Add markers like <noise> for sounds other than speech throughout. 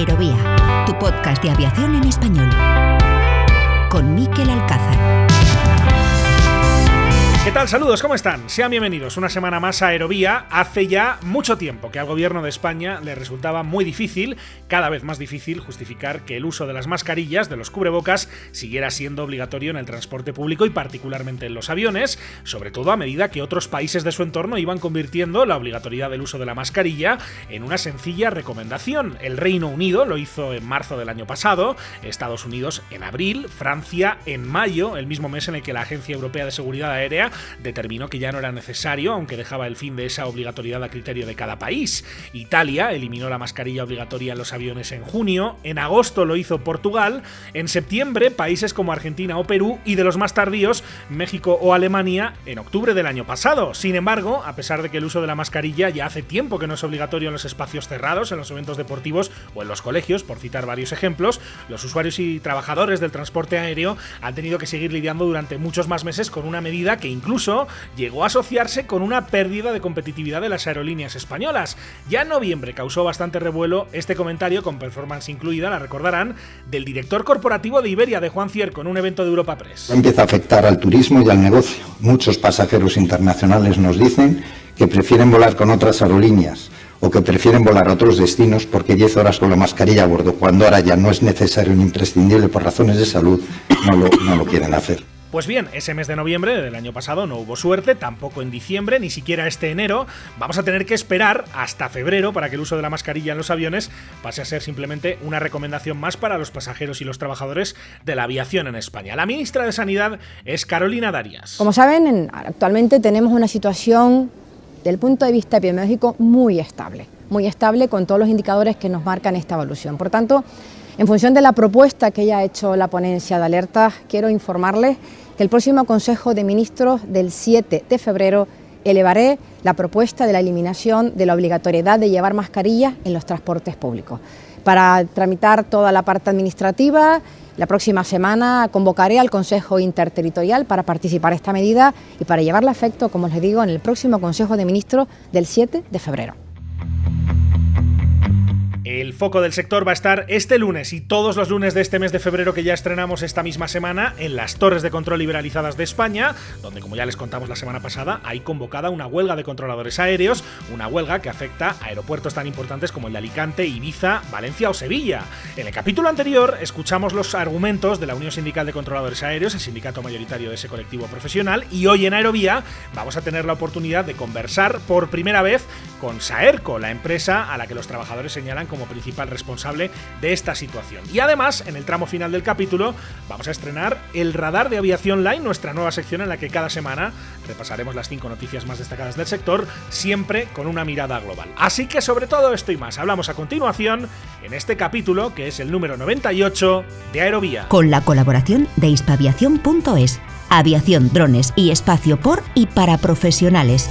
Aerovía, tu podcast de aviación en español. Con Miquel Alcázar. ¿Qué tal? Saludos, ¿cómo están? Sean bienvenidos una semana más a Aerovía. Hace ya mucho tiempo que al gobierno de España le resultaba muy difícil, cada vez más difícil, justificar que el uso de las mascarillas, de los cubrebocas, siguiera siendo obligatorio en el transporte público y particularmente en los aviones, sobre todo a medida que otros países de su entorno iban convirtiendo la obligatoriedad del uso de la mascarilla en una sencilla recomendación. El Reino Unido lo hizo en marzo del año pasado, Estados Unidos en abril, Francia en mayo, el mismo mes en el que la Agencia Europea de Seguridad Aérea determinó que ya no era necesario, aunque dejaba el fin de esa obligatoriedad a criterio de cada país. Italia eliminó la mascarilla obligatoria en los aviones en junio, en agosto lo hizo Portugal, en septiembre países como Argentina o Perú y de los más tardíos México o Alemania en octubre del año pasado. Sin embargo, a pesar de que el uso de la mascarilla ya hace tiempo que no es obligatorio en los espacios cerrados, en los eventos deportivos o en los colegios, por citar varios ejemplos, los usuarios y trabajadores del transporte aéreo han tenido que seguir lidiando durante muchos más meses con una medida que incluso llegó a asociarse con una pérdida de competitividad de las aerolíneas españolas. Ya en noviembre causó bastante revuelo este comentario, con performance incluida, la recordarán, del director corporativo de Iberia, de Juan Cierco, en un evento de Europa Press. Empieza a afectar al turismo y al negocio. Muchos pasajeros internacionales nos dicen que prefieren volar con otras aerolíneas o que prefieren volar a otros destinos porque 10 horas con la mascarilla a bordo, cuando ahora ya no es necesario ni imprescindible por razones de salud, no lo, no lo quieren hacer. Pues bien, ese mes de noviembre del año pasado no hubo suerte, tampoco en diciembre, ni siquiera este enero. Vamos a tener que esperar hasta febrero para que el uso de la mascarilla en los aviones pase a ser simplemente una recomendación más para los pasajeros y los trabajadores de la aviación en España. La ministra de Sanidad es Carolina Darias. Como saben, actualmente tenemos una situación del punto de vista epidemiológico muy estable, muy estable con todos los indicadores que nos marcan esta evolución. Por tanto, en función de la propuesta que ya ha hecho la ponencia de alerta, quiero informarles el próximo Consejo de Ministros del 7 de febrero elevaré la propuesta de la eliminación de la obligatoriedad de llevar mascarillas en los transportes públicos. Para tramitar toda la parte administrativa, la próxima semana convocaré al Consejo Interterritorial para participar esta medida y para llevarla a efecto, como les digo, en el próximo Consejo de Ministros del 7 de febrero. El foco del sector va a estar este lunes y todos los lunes de este mes de febrero que ya estrenamos esta misma semana en las torres de control liberalizadas de España, donde como ya les contamos la semana pasada, hay convocada una huelga de controladores aéreos, una huelga que afecta a aeropuertos tan importantes como el de Alicante, Ibiza, Valencia o Sevilla. En el capítulo anterior escuchamos los argumentos de la Unión Sindical de Controladores Aéreos, el sindicato mayoritario de ese colectivo profesional, y hoy en Aerovía vamos a tener la oportunidad de conversar por primera vez con Saerco, la empresa a la que los trabajadores señalan como principal responsable de esta situación. Y además, en el tramo final del capítulo, vamos a estrenar el Radar de Aviación Line, nuestra nueva sección en la que cada semana repasaremos las cinco noticias más destacadas del sector, siempre con una mirada global. Así que sobre todo esto y más, hablamos a continuación en este capítulo, que es el número 98 de Aerovía. Con la colaboración de hispaviación.es, aviación, drones y espacio por y para profesionales.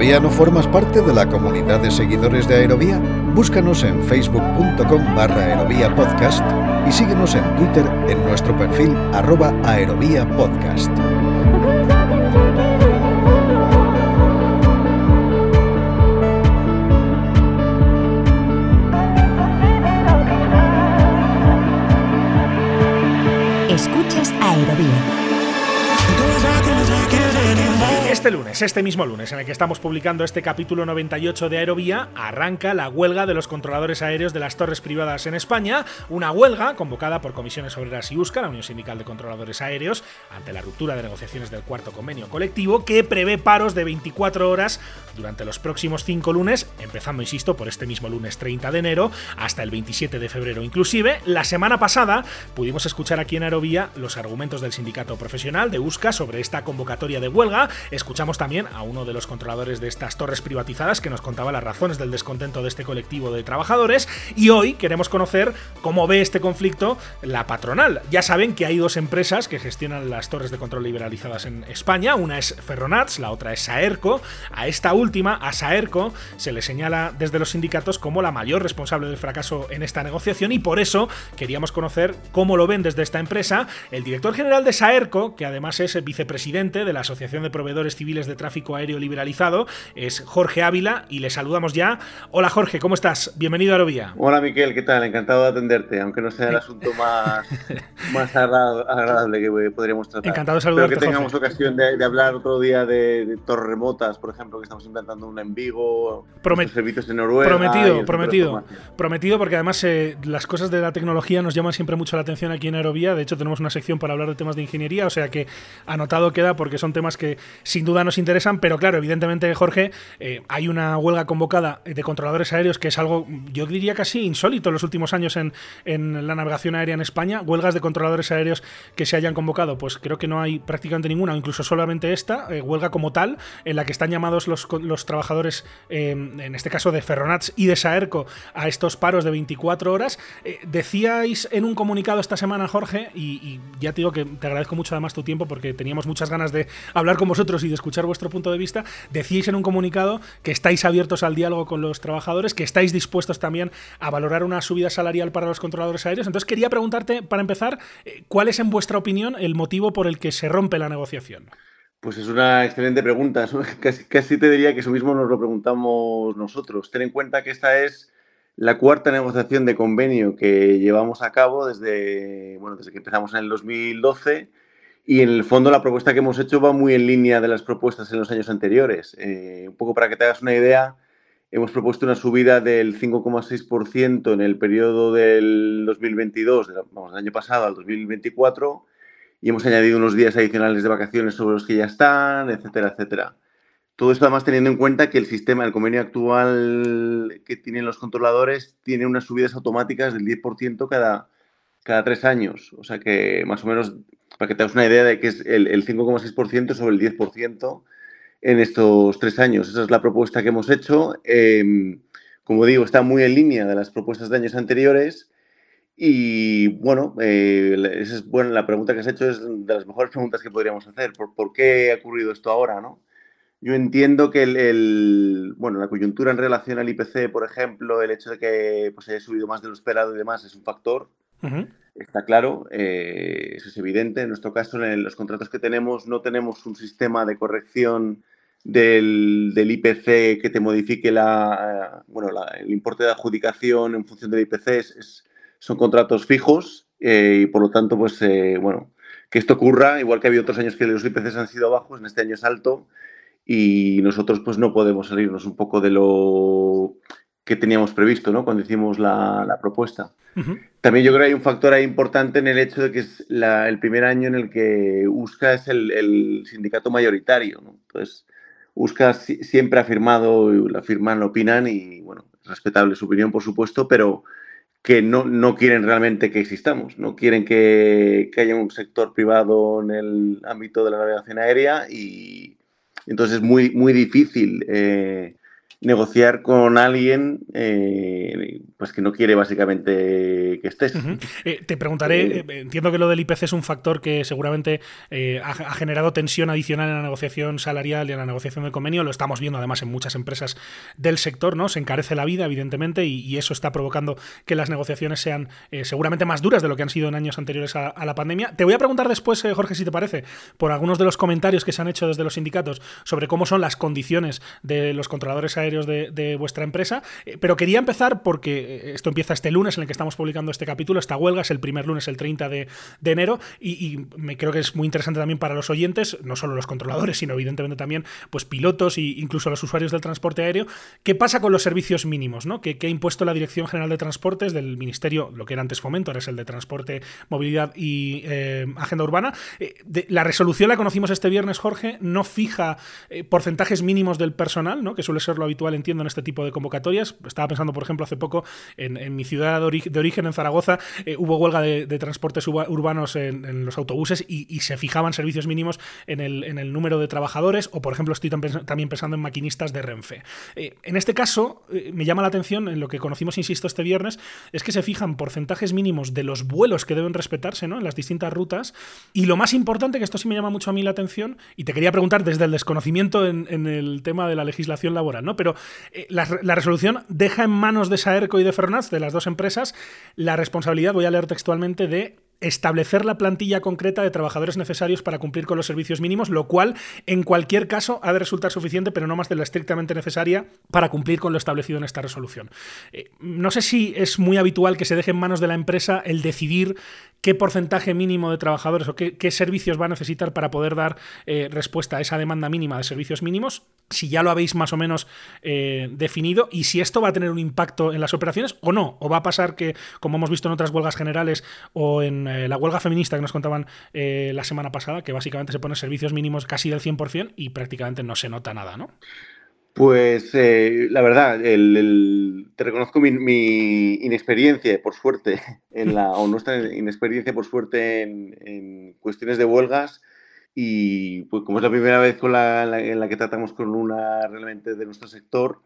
¿Todavía no formas parte de la comunidad de seguidores de Aerovía? Búscanos en facebook.com barra aerovía podcast y síguenos en Twitter en nuestro perfil arroba podcast. Escuchas Aerovía. Este lunes, este mismo lunes, en el que estamos publicando este capítulo 98 de Aerovía, arranca la huelga de los controladores aéreos de las torres privadas en España, una huelga convocada por Comisiones Obreras y USCA, la Unión Sindical de Controladores Aéreos, ante la ruptura de negociaciones del cuarto convenio colectivo, que prevé paros de 24 horas durante los próximos cinco lunes, empezando, insisto, por este mismo lunes 30 de enero hasta el 27 de febrero. Inclusive, la semana pasada pudimos escuchar aquí en Aerovía los argumentos del sindicato profesional de USCA sobre esta convocatoria de huelga escuchamos también a uno de los controladores de estas torres privatizadas que nos contaba las razones del descontento de este colectivo de trabajadores y hoy queremos conocer cómo ve este conflicto la patronal. Ya saben que hay dos empresas que gestionan las torres de control liberalizadas en España, una es Ferronats, la otra es Saerco. A esta última, a Saerco, se le señala desde los sindicatos como la mayor responsable del fracaso en esta negociación y por eso queríamos conocer cómo lo ven desde esta empresa el director general de Saerco, que además es vicepresidente de la Asociación de Proveedores Civiles de Tráfico Aéreo Liberalizado, es Jorge Ávila y le saludamos ya. Hola Jorge, ¿cómo estás? Bienvenido a Aerovía. Hola Miquel, ¿qué tal? Encantado de atenderte, aunque no sea el asunto más, <laughs> más agradable que podríamos tratar. Encantado de saludarte. Espero que tengamos ocasión de, hablar otro día de, torres remotas, por ejemplo, que estamos implantando una en Vigo, servicios en Noruega. Prometido, prometido. Prometido, porque además eh, las cosas de la tecnología nos llaman siempre mucho la atención aquí en Aerovía. De hecho, tenemos una sección para hablar de temas de ingeniería, o sea que anotado queda porque son temas que sin duda nos interesan, pero claro, evidentemente, Jorge, eh, hay una huelga convocada de controladores aéreos que es algo, yo diría casi insólito en los últimos años en, en la navegación aérea en España. Huelgas de controladores aéreos que se hayan convocado, pues creo que no hay prácticamente ninguna, incluso solamente esta, eh, huelga como tal, en la que están llamados los, los trabajadores, eh, en este caso de Ferronats y de Saerco, a estos paros de 24 horas. decíais en un comunicado esta semana, Jorge, y, y ya te digo que te agradezco mucho además tu tiempo porque teníamos muchas ganas de hablar con vosotros y de escuchar vuestro punto de vista. Decíais en un comunicado que estáis abiertos al diálogo con los trabajadores, que estáis dispuestos también a valorar una subida salarial para los controladores aéreos. Entonces quería preguntarte, para empezar, eh, ¿cuál es en vuestra opinión el motivo por el que se rompe la negociación? Pues es una excelente pregunta. <laughs> Casi, te diría que eso mismo nos lo preguntamos nosotros. Ten en cuenta que esta es la cuarta negociación de convenio que llevamos a cabo desde, bueno, desde que empezamos en el 2012 y en el fondo la propuesta que hemos hecho va muy en línea de las propuestas en los años anteriores. Eh, un poco para que te hagas una idea, hemos propuesto una subida del 5,6% en el periodo del 2022, vamos, del año pasado al 2024, y hemos añadido unos días adicionales de vacaciones sobre los que ya están, etcétera, etcétera. Todo esto además teniendo en cuenta que el sistema, el convenio actual que tienen los controladores, tiene unas subidas automáticas del 10% cada, cada tres años. O sea que más o menos, para que te una idea de que es el, 5,6% sobre el 10% en estos tres años. Esa es la propuesta que hemos hecho. Em, como digo, está muy en línea de las propuestas de años anteriores. Y bueno, eh, esa es, bueno, la pregunta que has hecho es de las mejores preguntas que podríamos hacer. ¿Por, por qué ha ocurrido esto ahora? ¿no? Yo entiendo que el, bueno, la coyuntura en relación al IPC, por ejemplo, el hecho de que pues, haya subido más de lo esperado y demás es un factor. Está claro, eh, eso es evidente. En nuestro caso, en los contratos que tenemos, no tenemos un sistema de corrección del, IPC que te modifique la, bueno, el importe de adjudicación en función del IPC. Es, son contratos fijos eh, y, por lo tanto, pues, eh, bueno, que esto ocurra, igual que ha habido otros años que los IPCs han sido bajos, en este año es alto y nosotros pues no podemos salirnos un poco de lo que teníamos previsto ¿no? cuando hicimos la, propuesta. También yo creo que hay un factor ahí importante en el hecho de que es el primer año en el que USCA es el, sindicato mayoritario. ¿no? Entonces, USCA siempre ha firmado, la firman, opinan y, bueno, es respetable su opinión, por supuesto, pero que no, no quieren realmente que existamos, no quieren que, que haya un sector privado en el ámbito de la navegación aérea y, entonces es muy, muy difícil eh, negociar con alguien eh, pues que no quiere básicamente que estés. Eh, te preguntaré, entiendo que lo del IPC es un factor que seguramente ha, generado tensión adicional en la negociación salarial y en la negociación del convenio, lo estamos viendo además en muchas empresas del sector, ¿no? Se encarece la vida, evidentemente, y, eso está provocando que las negociaciones sean seguramente más duras de lo que han sido en años anteriores a, a la pandemia. Te voy a preguntar después, Jorge, si te parece, por algunos de los comentarios que se han hecho desde los sindicatos sobre cómo son las condiciones de los controladores aéreos de, vuestra empresa. Eh, pero quería empezar porque eh, esto empieza este lunes en el que estamos publicando este capítulo. Esta huelga es el primer lunes, el 30 de, enero, y, me creo que es muy interesante también para los oyentes, no solo los controladores, sino evidentemente también pues, pilotos e incluso los usuarios del transporte aéreo. ¿Qué pasa con los servicios mínimos? ¿no? ¿Qué, ha impuesto la Dirección General de Transportes del Ministerio, lo que era antes Fomento, ahora es el de Transporte, Movilidad y eh, Agenda Urbana? la resolución la conocimos este viernes, Jorge, no fija porcentajes mínimos del personal, ¿no? que suele ser lo habitual habitual, entiendo, en este tipo de convocatorias. Estaba pensando, por ejemplo, hace poco en, mi ciudad de, origen, en Zaragoza, eh, hubo huelga de, transportes urbanos en, los autobuses y, se fijaban servicios mínimos en el, número de trabajadores, o por ejemplo, estoy también pensando en maquinistas de Renfe. Eh, en este caso, eh, me llama la atención, en lo que conocimos, insisto, este viernes, es que se fijan porcentajes mínimos de los vuelos que deben respetarse ¿no? en las distintas rutas. Y lo más importante, que esto sí me llama mucho a mí la atención, y te quería preguntar desde el desconocimiento en, el tema de la legislación laboral, ¿no? Pero la, la, resolución deja en manos de Saerco y de Fernández, de las dos empresas, la responsabilidad, voy a leer textualmente, de establecer la plantilla concreta de trabajadores necesarios para cumplir con los servicios mínimos, lo cual en cualquier caso ha de resultar suficiente, pero no más de la estrictamente necesaria para cumplir con lo establecido en esta resolución. Eh, no sé si es muy habitual que se deje en manos de la empresa el decidir qué porcentaje mínimo de trabajadores o qué, servicios va a necesitar para poder dar eh, respuesta a esa demanda mínima de servicios mínimos, si ya lo habéis más o menos eh, definido y si esto va a tener un impacto en las operaciones o no, o va a pasar que, como hemos visto en otras huelgas generales o en eh, la huelga feminista que nos contaban la semana pasada, que básicamente se pone servicios mínimos casi del 100% y prácticamente no se nota nada, ¿no? Pues eh, la verdad, te reconozco mi, inexperiencia, por suerte, <laughs> en la, o nuestra inexperiencia, por suerte, en, cuestiones de huelgas. Y pues como es la primera vez con la, en la que tratamos con una realmente de nuestro sector,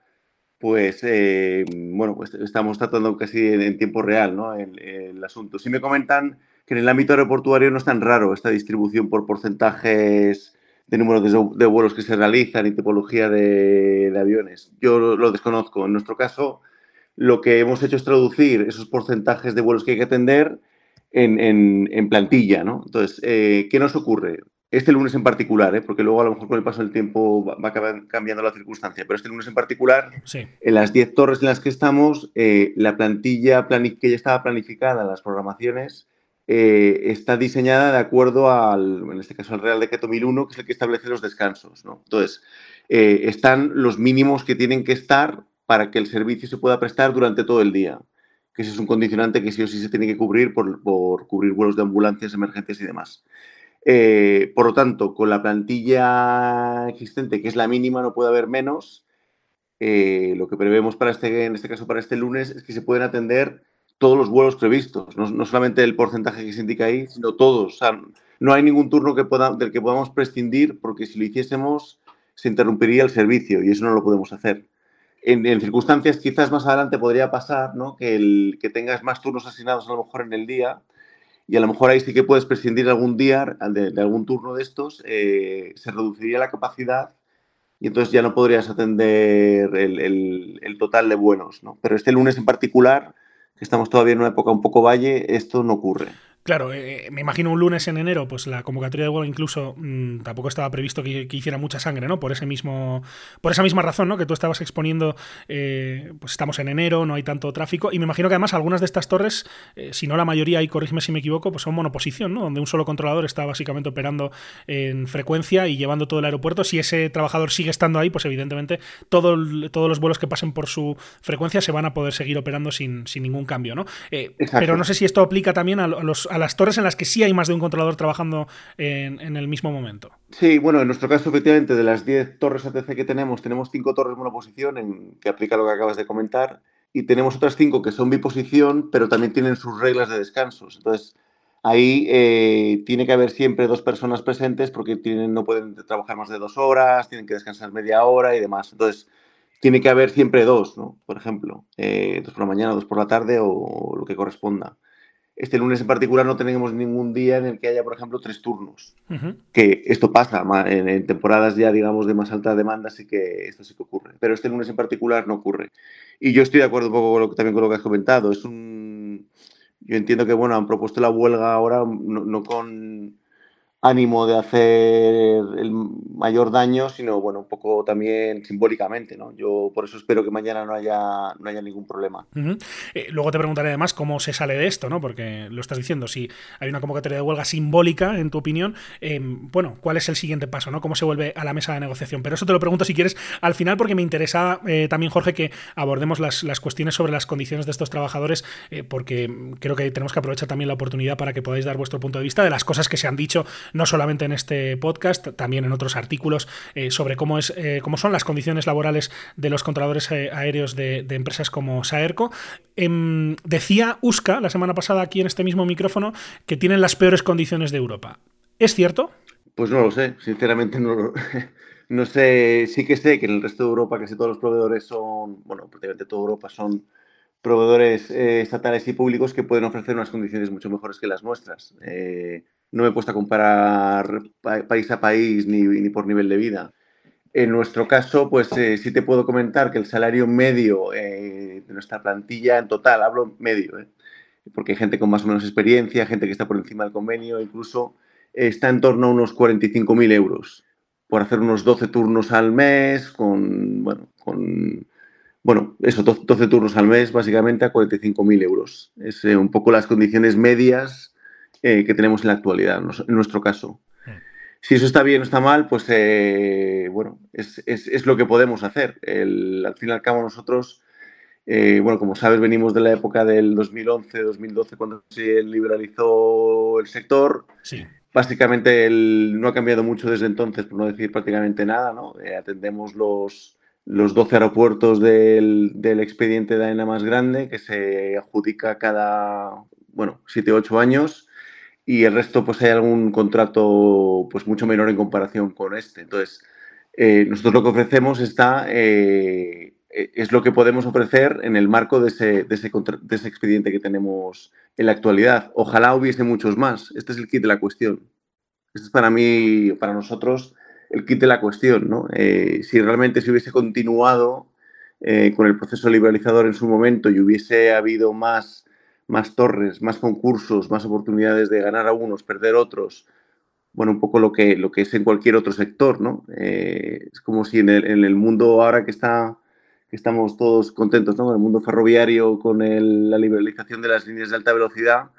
pues eh, bueno, pues estamos tratando casi en, tiempo real ¿no? el, asunto. Si me comentan que en el ámbito aeroportuario no es tan raro esta distribución por porcentajes de número de, vuelos que se realizan y tipología de, aviones. Yo lo, desconozco. En nuestro caso, lo que hemos hecho es traducir esos porcentajes de vuelos que hay que atender en, plantilla. ¿no? Entonces, eh, ¿qué nos ocurre? Este lunes en particular, ¿eh? porque luego a lo mejor con el paso del tiempo va, cambiando la circunstancia, pero este lunes en particular, en las 10 torres en las que estamos, eh, la plantilla que ya estaba planificada en las programaciones eh, está diseñada de acuerdo al, en este caso, al Real Decreto 1001, que es el que establece los descansos. Entonces, eh, están los mínimos que tienen que estar para que el servicio se pueda prestar durante todo el día, que ese es un condicionante que sí o sí se tiene que cubrir por, cubrir vuelos de ambulancias, emergencias y demás. Eh, por lo tanto, con la plantilla existente, que es la mínima, no puede haber menos. lo que prevemos para este, en este caso para este lunes es que se pueden atender todos los vuelos previstos, no, solamente el porcentaje que se indica ahí, sino todos. No hay ningún turno del que podamos prescindir porque si lo hiciésemos se interrumpiría el servicio y eso no lo podemos hacer. En, circunstancias quizás más adelante podría pasar ¿no? que, tengas más turnos asignados a lo mejor en el día y a lo mejor ahí sí que puedes prescindir algún día de, algún turno de estos, eh, se reduciría la capacidad y entonces ya no podrías atender el total de buenos. ¿no? Pero este lunes en particular estamos todavía en una época un poco valle, esto no ocurre. Claro, eh, me imagino un lunes en enero, pues la convocatoria de huelga incluso mm, tampoco estaba previsto que, hiciera mucha sangre, ¿no? Por ese mismo, por esa misma razón, ¿no? Que tú estabas exponiendo, eh, pues estamos en enero, no hay tanto tráfico, y me imagino que además algunas de estas torres, eh, si no la mayoría, y corrígeme si me equivoco, pues son monoposición, ¿no? Donde un solo controlador está básicamente operando en frecuencia y llevando todo el aeropuerto. Si ese trabajador sigue estando ahí, pues evidentemente todo todos los vuelos que pasen por su frecuencia se van a poder seguir operando sin, sin ningún cambio, ¿no? pero no sé si esto aplica también a los a las torres en las que sí hay más de un controlador trabajando en, el mismo momento. Sí, bueno, en nuestro caso, efectivamente, de las 10 torres ATC que tenemos, tenemos 5 torres monoposición, en, que aplica lo que acabas de comentar, y tenemos otras 5 que son biposición, pero también tienen sus reglas de descansos. Entonces, ahí eh, tiene que haber siempre dos personas presentes porque tienen, no pueden trabajar más de dos horas, tienen que descansar media hora y demás. Entonces, tiene que haber siempre dos, ¿no? Por ejemplo, eh, dos por la mañana, dos por la tarde o lo que corresponda. Este lunes en particular no tenemos ningún día en el que haya, por ejemplo, tres turnos. Que esto pasa en, temporadas ya, digamos, de más alta demanda, sí que esto sí que ocurre. Pero este lunes en particular no ocurre. Y yo estoy de acuerdo un poco también con lo que has comentado. Es un. Yo entiendo que, bueno, han propuesto la huelga ahora no con ánimo de hacer el mayor daño, sino bueno, un poco también simbólicamente, ¿no? Yo por eso espero que mañana no haya, no haya ningún problema. Eh, luego te preguntaré además cómo se sale de esto, ¿no? Porque lo estás diciendo, si hay una convocatoria de huelga simbólica, en tu opinión, eh, bueno, ¿cuál es el siguiente paso, ¿no? ¿Cómo se vuelve a la mesa de negociación? Pero eso te lo pregunto si quieres al final, porque me interesa eh, también, Jorge, que abordemos las, las, cuestiones sobre las condiciones de estos trabajadores, porque creo que tenemos que aprovechar también la oportunidad para que podáis dar vuestro punto de vista de las cosas que se han dicho no solamente en este podcast, también en otros artículos eh, sobre cómo, es, eh, cómo son las condiciones laborales de los controladores aéreos de, empresas como Saerco. Em, decía Uska la semana pasada aquí en este mismo micrófono que tienen las peores condiciones de Europa. ¿Es cierto? Pues no lo sé, sinceramente no lo, <laughs> sé, sí que sé que en el resto de Europa casi todos los proveedores son, bueno, prácticamente toda Europa son proveedores eh, estatales y públicos que pueden ofrecer unas condiciones mucho mejores que las nuestras. Eh, no me he puesto a comparar país a país ni, por nivel de vida. En nuestro caso, pues eh, sí te puedo comentar que el salario medio de nuestra plantilla en total, hablo medio, porque hay gente con más o menos experiencia, gente que está por encima del convenio, incluso está en torno a unos 45.000 euros por hacer unos 12 turnos al mes, con, bueno, con, bueno, eso, 12 turnos al mes, básicamente a 45.000 euros. Es eh, un poco las condiciones medias eh, que tenemos en la actualidad, en nuestro caso. Hmm. Si eso está bien o está mal, pues eh, bueno, es, es, es, lo que podemos hacer. El, al fin y al cabo nosotros, bueno, como sabes, venimos de la época del 2011-2012 cuando se liberalizó el sector. Sí. Básicamente no ha cambiado mucho desde entonces, por no decir prácticamente nada. ¿no? Eh, atendemos los, los 12 aeropuertos del, del, expediente de AENA más grande, que se adjudica cada, bueno, 7 o 8 años, y el resto pues hay algún contrato pues mucho menor en comparación con este. Entonces, eh, nosotros lo que ofrecemos está, eh, es lo que podemos ofrecer en el marco de ese, de ese, de ese expediente que tenemos en la actualidad. Ojalá hubiese muchos más. Este es el kit de la cuestión. Este es para mí, para nosotros, el kit de la cuestión. ¿no? Eh, si realmente se hubiese continuado eh, con el proceso liberalizador en su momento y hubiese habido más, más torres, más concursos, más oportunidades de ganar a unos, perder otros, bueno, un poco lo que, lo que es en cualquier otro sector, ¿no? Eh, es como si en el, en el mundo ahora que está estamos todos contentos ¿no? con el mundo ferroviario, con la liberalización de las líneas de alta velocidad,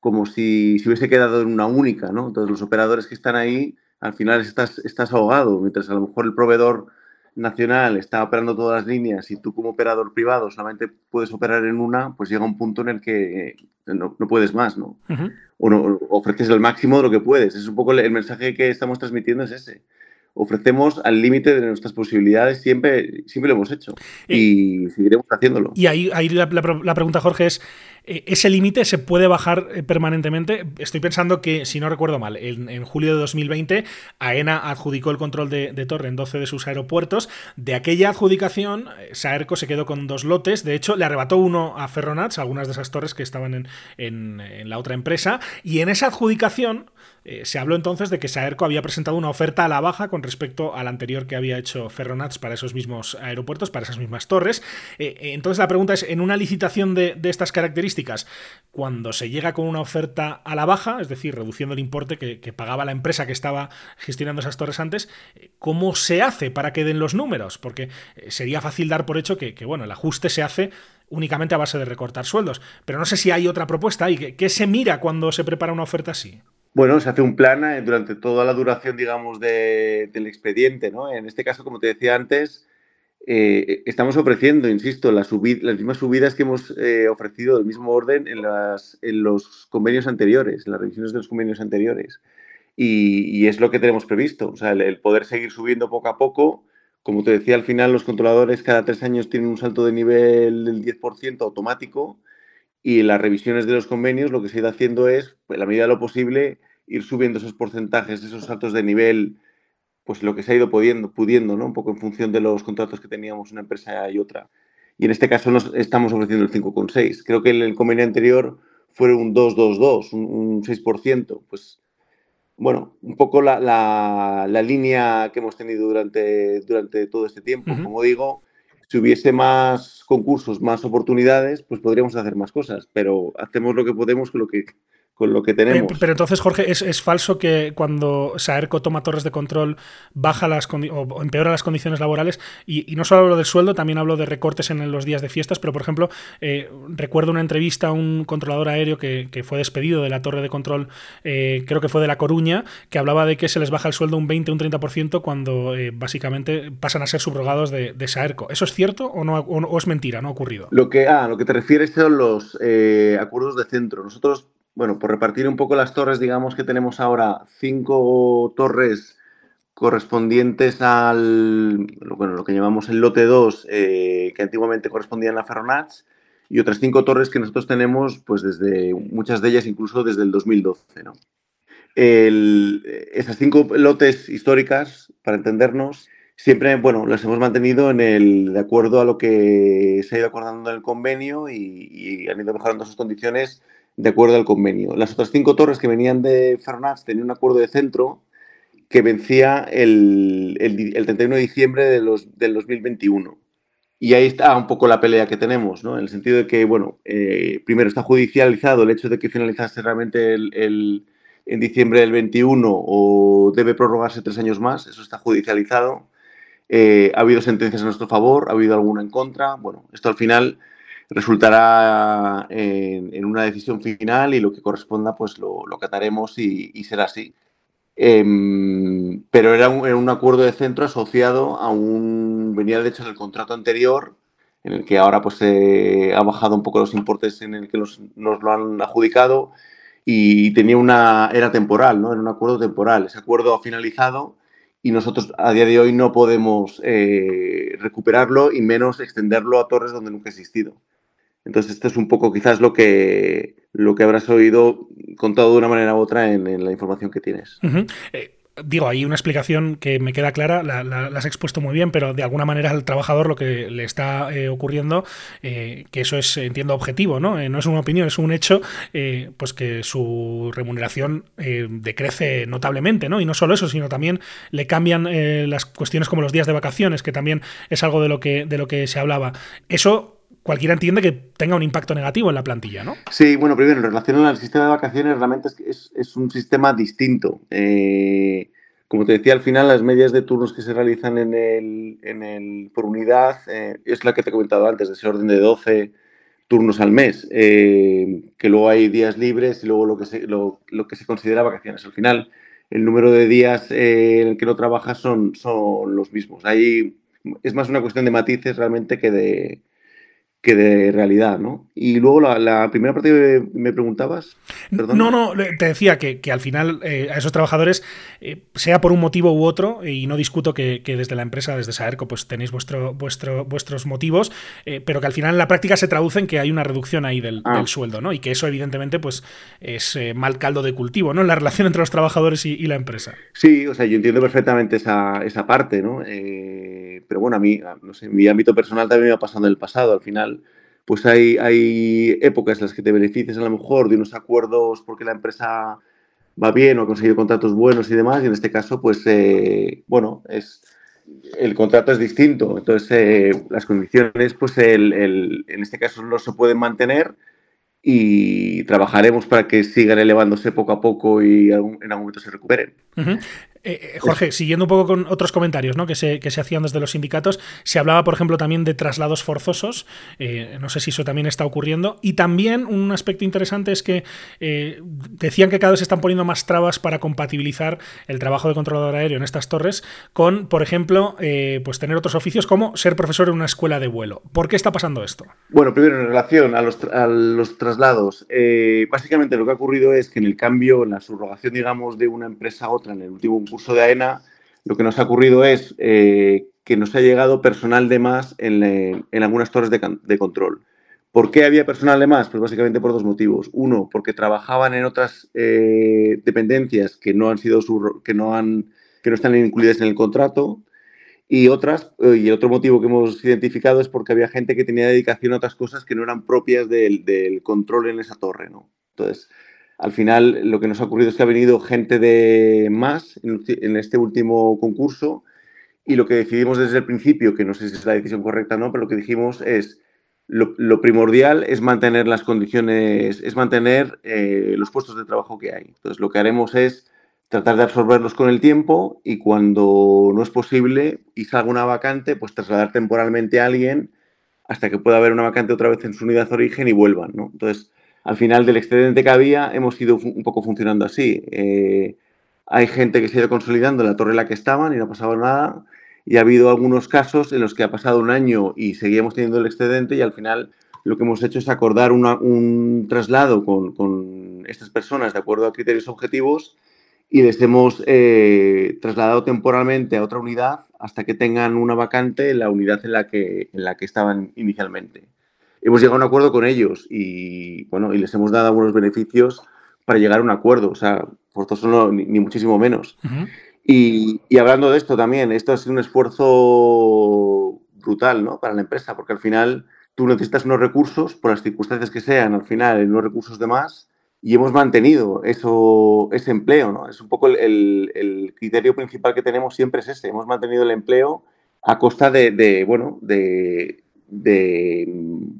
como si se hubiese quedado en una única. ¿no? Entonces, los operadores que están ahí, al final estás, estás ahogado, mientras a lo mejor el proveedor nacional está operando todas las líneas y tú como operador privado solamente puedes operar en una, pues llega un punto en el que no, puedes más, ¿no? O no ofreces el máximo de lo que puedes. Es un poco el mensaje que estamos transmitiendo es ese ofrecemos al límite de nuestras posibilidades, siempre, siempre lo hemos hecho y, seguiremos haciéndolo. Y ahí, ahí la, pregunta, Jorge, es, eh, ¿ese límite se puede bajar eh, permanentemente? Estoy pensando que, si no recuerdo mal, en, julio de 2020 AENA adjudicó el control de, Torre en 12 de sus aeropuertos. De aquella adjudicación, eh, Saerco se quedó con dos lotes, de hecho le arrebató uno a Ferronats, algunas de esas torres que estaban en, en la otra empresa, y en esa adjudicación eh, se habló entonces de que Saerco había presentado una oferta a la baja con respecto a la anterior que había hecho Ferronats para esos mismos aeropuertos, para esas mismas torres. Entonces la pregunta es, en una licitación de, estas características, cuando se llega con una oferta a la baja, es decir, reduciendo el importe que, pagaba la empresa que estaba gestionando esas torres antes, ¿cómo se hace para que den los números? Porque sería fácil dar por hecho que, bueno, el ajuste se hace únicamente a base de recortar sueldos. Pero no sé si hay otra propuesta y ¿Qué se mira cuando se prepara una oferta así? Bueno, se hace un plan eh, durante toda la duración, digamos, del expediente, ¿no? En este caso, como te decía antes, eh, estamos ofreciendo, insisto, las, las mismas subidas que hemos eh, ofrecido del mismo orden en, las, en, los convenios anteriores, en las revisiones de los convenios anteriores. Y, es lo que tenemos previsto, o sea, el, poder seguir subiendo poco a poco. Como te decía, al final los controladores cada tres años tienen un salto de nivel del 10% automático y en las revisiones de los convenios lo que se ha ido haciendo es, en la medida de lo posible, ir subiendo esos porcentajes, esos saltos de nivel, pues lo que se ha ido pudiendo, pudiendo, ¿no? Un poco en función de los contratos que teníamos una empresa y otra. Y en este caso nos estamos ofreciendo el 5,6. Creo que el, convenio anterior fue un 2,22, un, un 6%. Pues bueno, un poco la, la, línea que hemos tenido durante, durante todo este tiempo. Como digo, si hubiese más concursos, más oportunidades, pues podríamos hacer más cosas, pero hacemos lo que podemos con lo que, con lo que tenemos. Pero, entonces, Jorge, ¿es, falso que cuando Saerco toma torres de control baja las o empeora las condiciones laborales? Y, no solo hablo del sueldo, también hablo de recortes en los días de fiestas, pero por ejemplo, eh, recuerdo una entrevista a un controlador aéreo que, fue despedido de la torre de control, eh, creo que fue de La Coruña, que hablaba de que se les baja el sueldo un 20 o un 30% cuando eh, básicamente pasan a ser subrogados de, de, Saerco. ¿Eso es cierto o, no, o, es mentira? ¿No ha ocurrido? Lo que, ah, lo que te refieres son los acuerdos de centro. Nosotros bueno, por repartir un poco las torres, digamos que tenemos ahora cinco torres correspondientes al, bueno, lo que llamamos el lote 2, eh, que antiguamente correspondían a Ferronats, y otras cinco torres que nosotros tenemos, pues desde muchas de ellas incluso desde el 2012, ¿no? esas cinco lotes históricas, para entendernos, siempre, bueno, las hemos mantenido en el, de acuerdo a lo que se ha ido acordando en el convenio y, han ido mejorando sus condiciones de acuerdo al convenio. Las otras cinco torres que venían de Fernández tenían un acuerdo de centro que vencía el, el, 31 de diciembre de los, del 2021. Y ahí está un poco la pelea que tenemos, ¿no? En el sentido de que, bueno, eh, primero está judicializado el hecho de que finalizase realmente el, en diciembre del 21 o debe prorrogarse tres años más, eso está judicializado. Eh, ha habido sentencias a nuestro favor, ha habido alguna en contra. Bueno, esto al final resultará en, una decisión final y lo que corresponda pues lo, lo cataremos y, será así. Em, pero era un, acuerdo de centro asociado a un... venía de hecho del contrato anterior en el que ahora pues se ha bajado un poco los importes en el que nos lo han adjudicado y tenía una, era temporal, ¿no? Era un acuerdo temporal. Ese acuerdo ha finalizado y nosotros a día de hoy no podemos eh, recuperarlo y menos extenderlo a torres donde nunca ha existido. Entonces, esto es un poco quizás lo que, lo que habrás oído contado de una manera u otra en, la información que tienes digo, hay una explicación que me queda clara, la, has expuesto muy bien, pero de alguna manera al trabajador lo que le está eh, ocurriendo, eh, que eso es, entiendo, objetivo, ¿no? Eh, no es una opinión, es un hecho, pues que su remuneración decrece notablemente, ¿no? Y no solo eso, sino también le cambian las cuestiones como los días de vacaciones, que también es algo de lo que, de lo que se hablaba. Eso cualquiera entiende que tenga un impacto negativo en la plantilla, ¿no? Sí, bueno, primero, en relación al sistema de vacaciones, realmente es, es, un sistema distinto. Eh, como te decía, al final las medias de turnos que se realizan en el, en el por unidad eh, es la que te he comentado antes, de ese orden de 12 turnos al mes, eh, que luego hay días libres y luego lo que se, lo, lo que se considera vacaciones. Al final, el número de días en el que no trabajas son, son los mismos. Ahí es más una cuestión de matices realmente que de, que de realidad, ¿no? Y luego la, primera parte que me preguntabas. No, no, te decía que, al final eh, a esos trabajadores, eh, sea por un motivo u otro, y no discuto que, desde la empresa, desde Saerco, pues tenéis vuestro, vuestro, vuestros motivos, eh, pero que al final en la práctica se traduce en que hay una reducción ahí del, ah. sueldo, ¿no? Y que eso, evidentemente, pues es mal caldo de cultivo, ¿no? La relación entre los trabajadores y, la empresa. Sí, o sea, yo entiendo perfectamente esa, esa parte, ¿no? pero bueno, a mí, no sé, en mi ámbito personal también me ha pasado en el pasado, al final pues hay, hay épocas en las que te beneficias a lo mejor de unos acuerdos porque la empresa va bien o ha conseguido contratos buenos y demás, y en este caso, pues, eh, bueno, es, el contrato es distinto, entonces eh, las condiciones, pues, el, el, en este caso no se pueden mantener y trabajaremos para que sigan elevándose poco a poco y en algún momento se recuperen. Eh, eh, Jorge, siguiendo un poco con otros comentarios ¿no? que, se, que se hacían desde los sindicatos, se hablaba, por ejemplo, también de traslados forzosos. Eh, no sé si eso también está ocurriendo. Y también un aspecto interesante es que decían que cada vez se están poniendo más trabas para compatibilizar el trabajo de controlador aéreo en estas torres con, por ejemplo, pues tener otros oficios como ser profesor en una escuela de vuelo. ¿Por qué está pasando esto? Bueno, primero, en relación a los, a los traslados, básicamente lo que ha ocurrido es que en el cambio, en la subrogación, digamos, de una empresa a otra en el último curso de AENA, lo que nos ha ocurrido es eh, que nos ha llegado personal de más en, algunas torres de, control. ¿Por qué había personal de más? Pues básicamente por dos motivos. Uno, porque trabajaban en otras eh, dependencias que no han sido que no han que no están incluidas en el contrato. Y otras, eh, y el otro motivo que hemos identificado es porque había gente que tenía dedicación a otras cosas que no eran propias del, del control en esa torre, ¿no? Entonces, al final, lo que nos ha ocurrido es que ha venido gente de más en, este último concurso y lo que decidimos desde el principio, que no sé si es la decisión correcta o no, pero lo que dijimos es lo, primordial es mantener las condiciones, es mantener eh, los puestos de trabajo que hay. Entonces, lo que haremos es tratar de absorberlos con el tiempo y cuando no es posible y salga una vacante, pues trasladar temporalmente a alguien hasta que pueda haber una vacante otra vez en su unidad de origen y vuelvan, ¿no? Entonces, al final del excedente que había hemos ido un poco funcionando así. Eh, hay gente que se ha ido consolidando en la torre en la que estaban y no ha pasado nada. Y ha habido algunos casos en los que ha pasado un año y seguíamos teniendo el excedente y al final lo que hemos hecho es acordar un traslado con, estas personas de acuerdo a criterios objetivos y les hemos eh, trasladado temporalmente a otra unidad hasta que tengan una vacante en la unidad en la que, en la que estaban inicialmente. Hemos llegado a un acuerdo con ellos y, bueno, y les hemos dado algunos beneficios para llegar a un acuerdo, o sea, por todo ni, ni muchísimo menos. y, y, hablando de esto también, esto ha sido un esfuerzo brutal ¿no? para la empresa, porque al final tú necesitas unos recursos, por las circunstancias que sean, al final, unos recursos de más, y hemos mantenido eso, ese empleo, ¿no? Es un poco el, el, criterio principal que tenemos siempre es ese, hemos mantenido el empleo a costa de, de bueno, de, de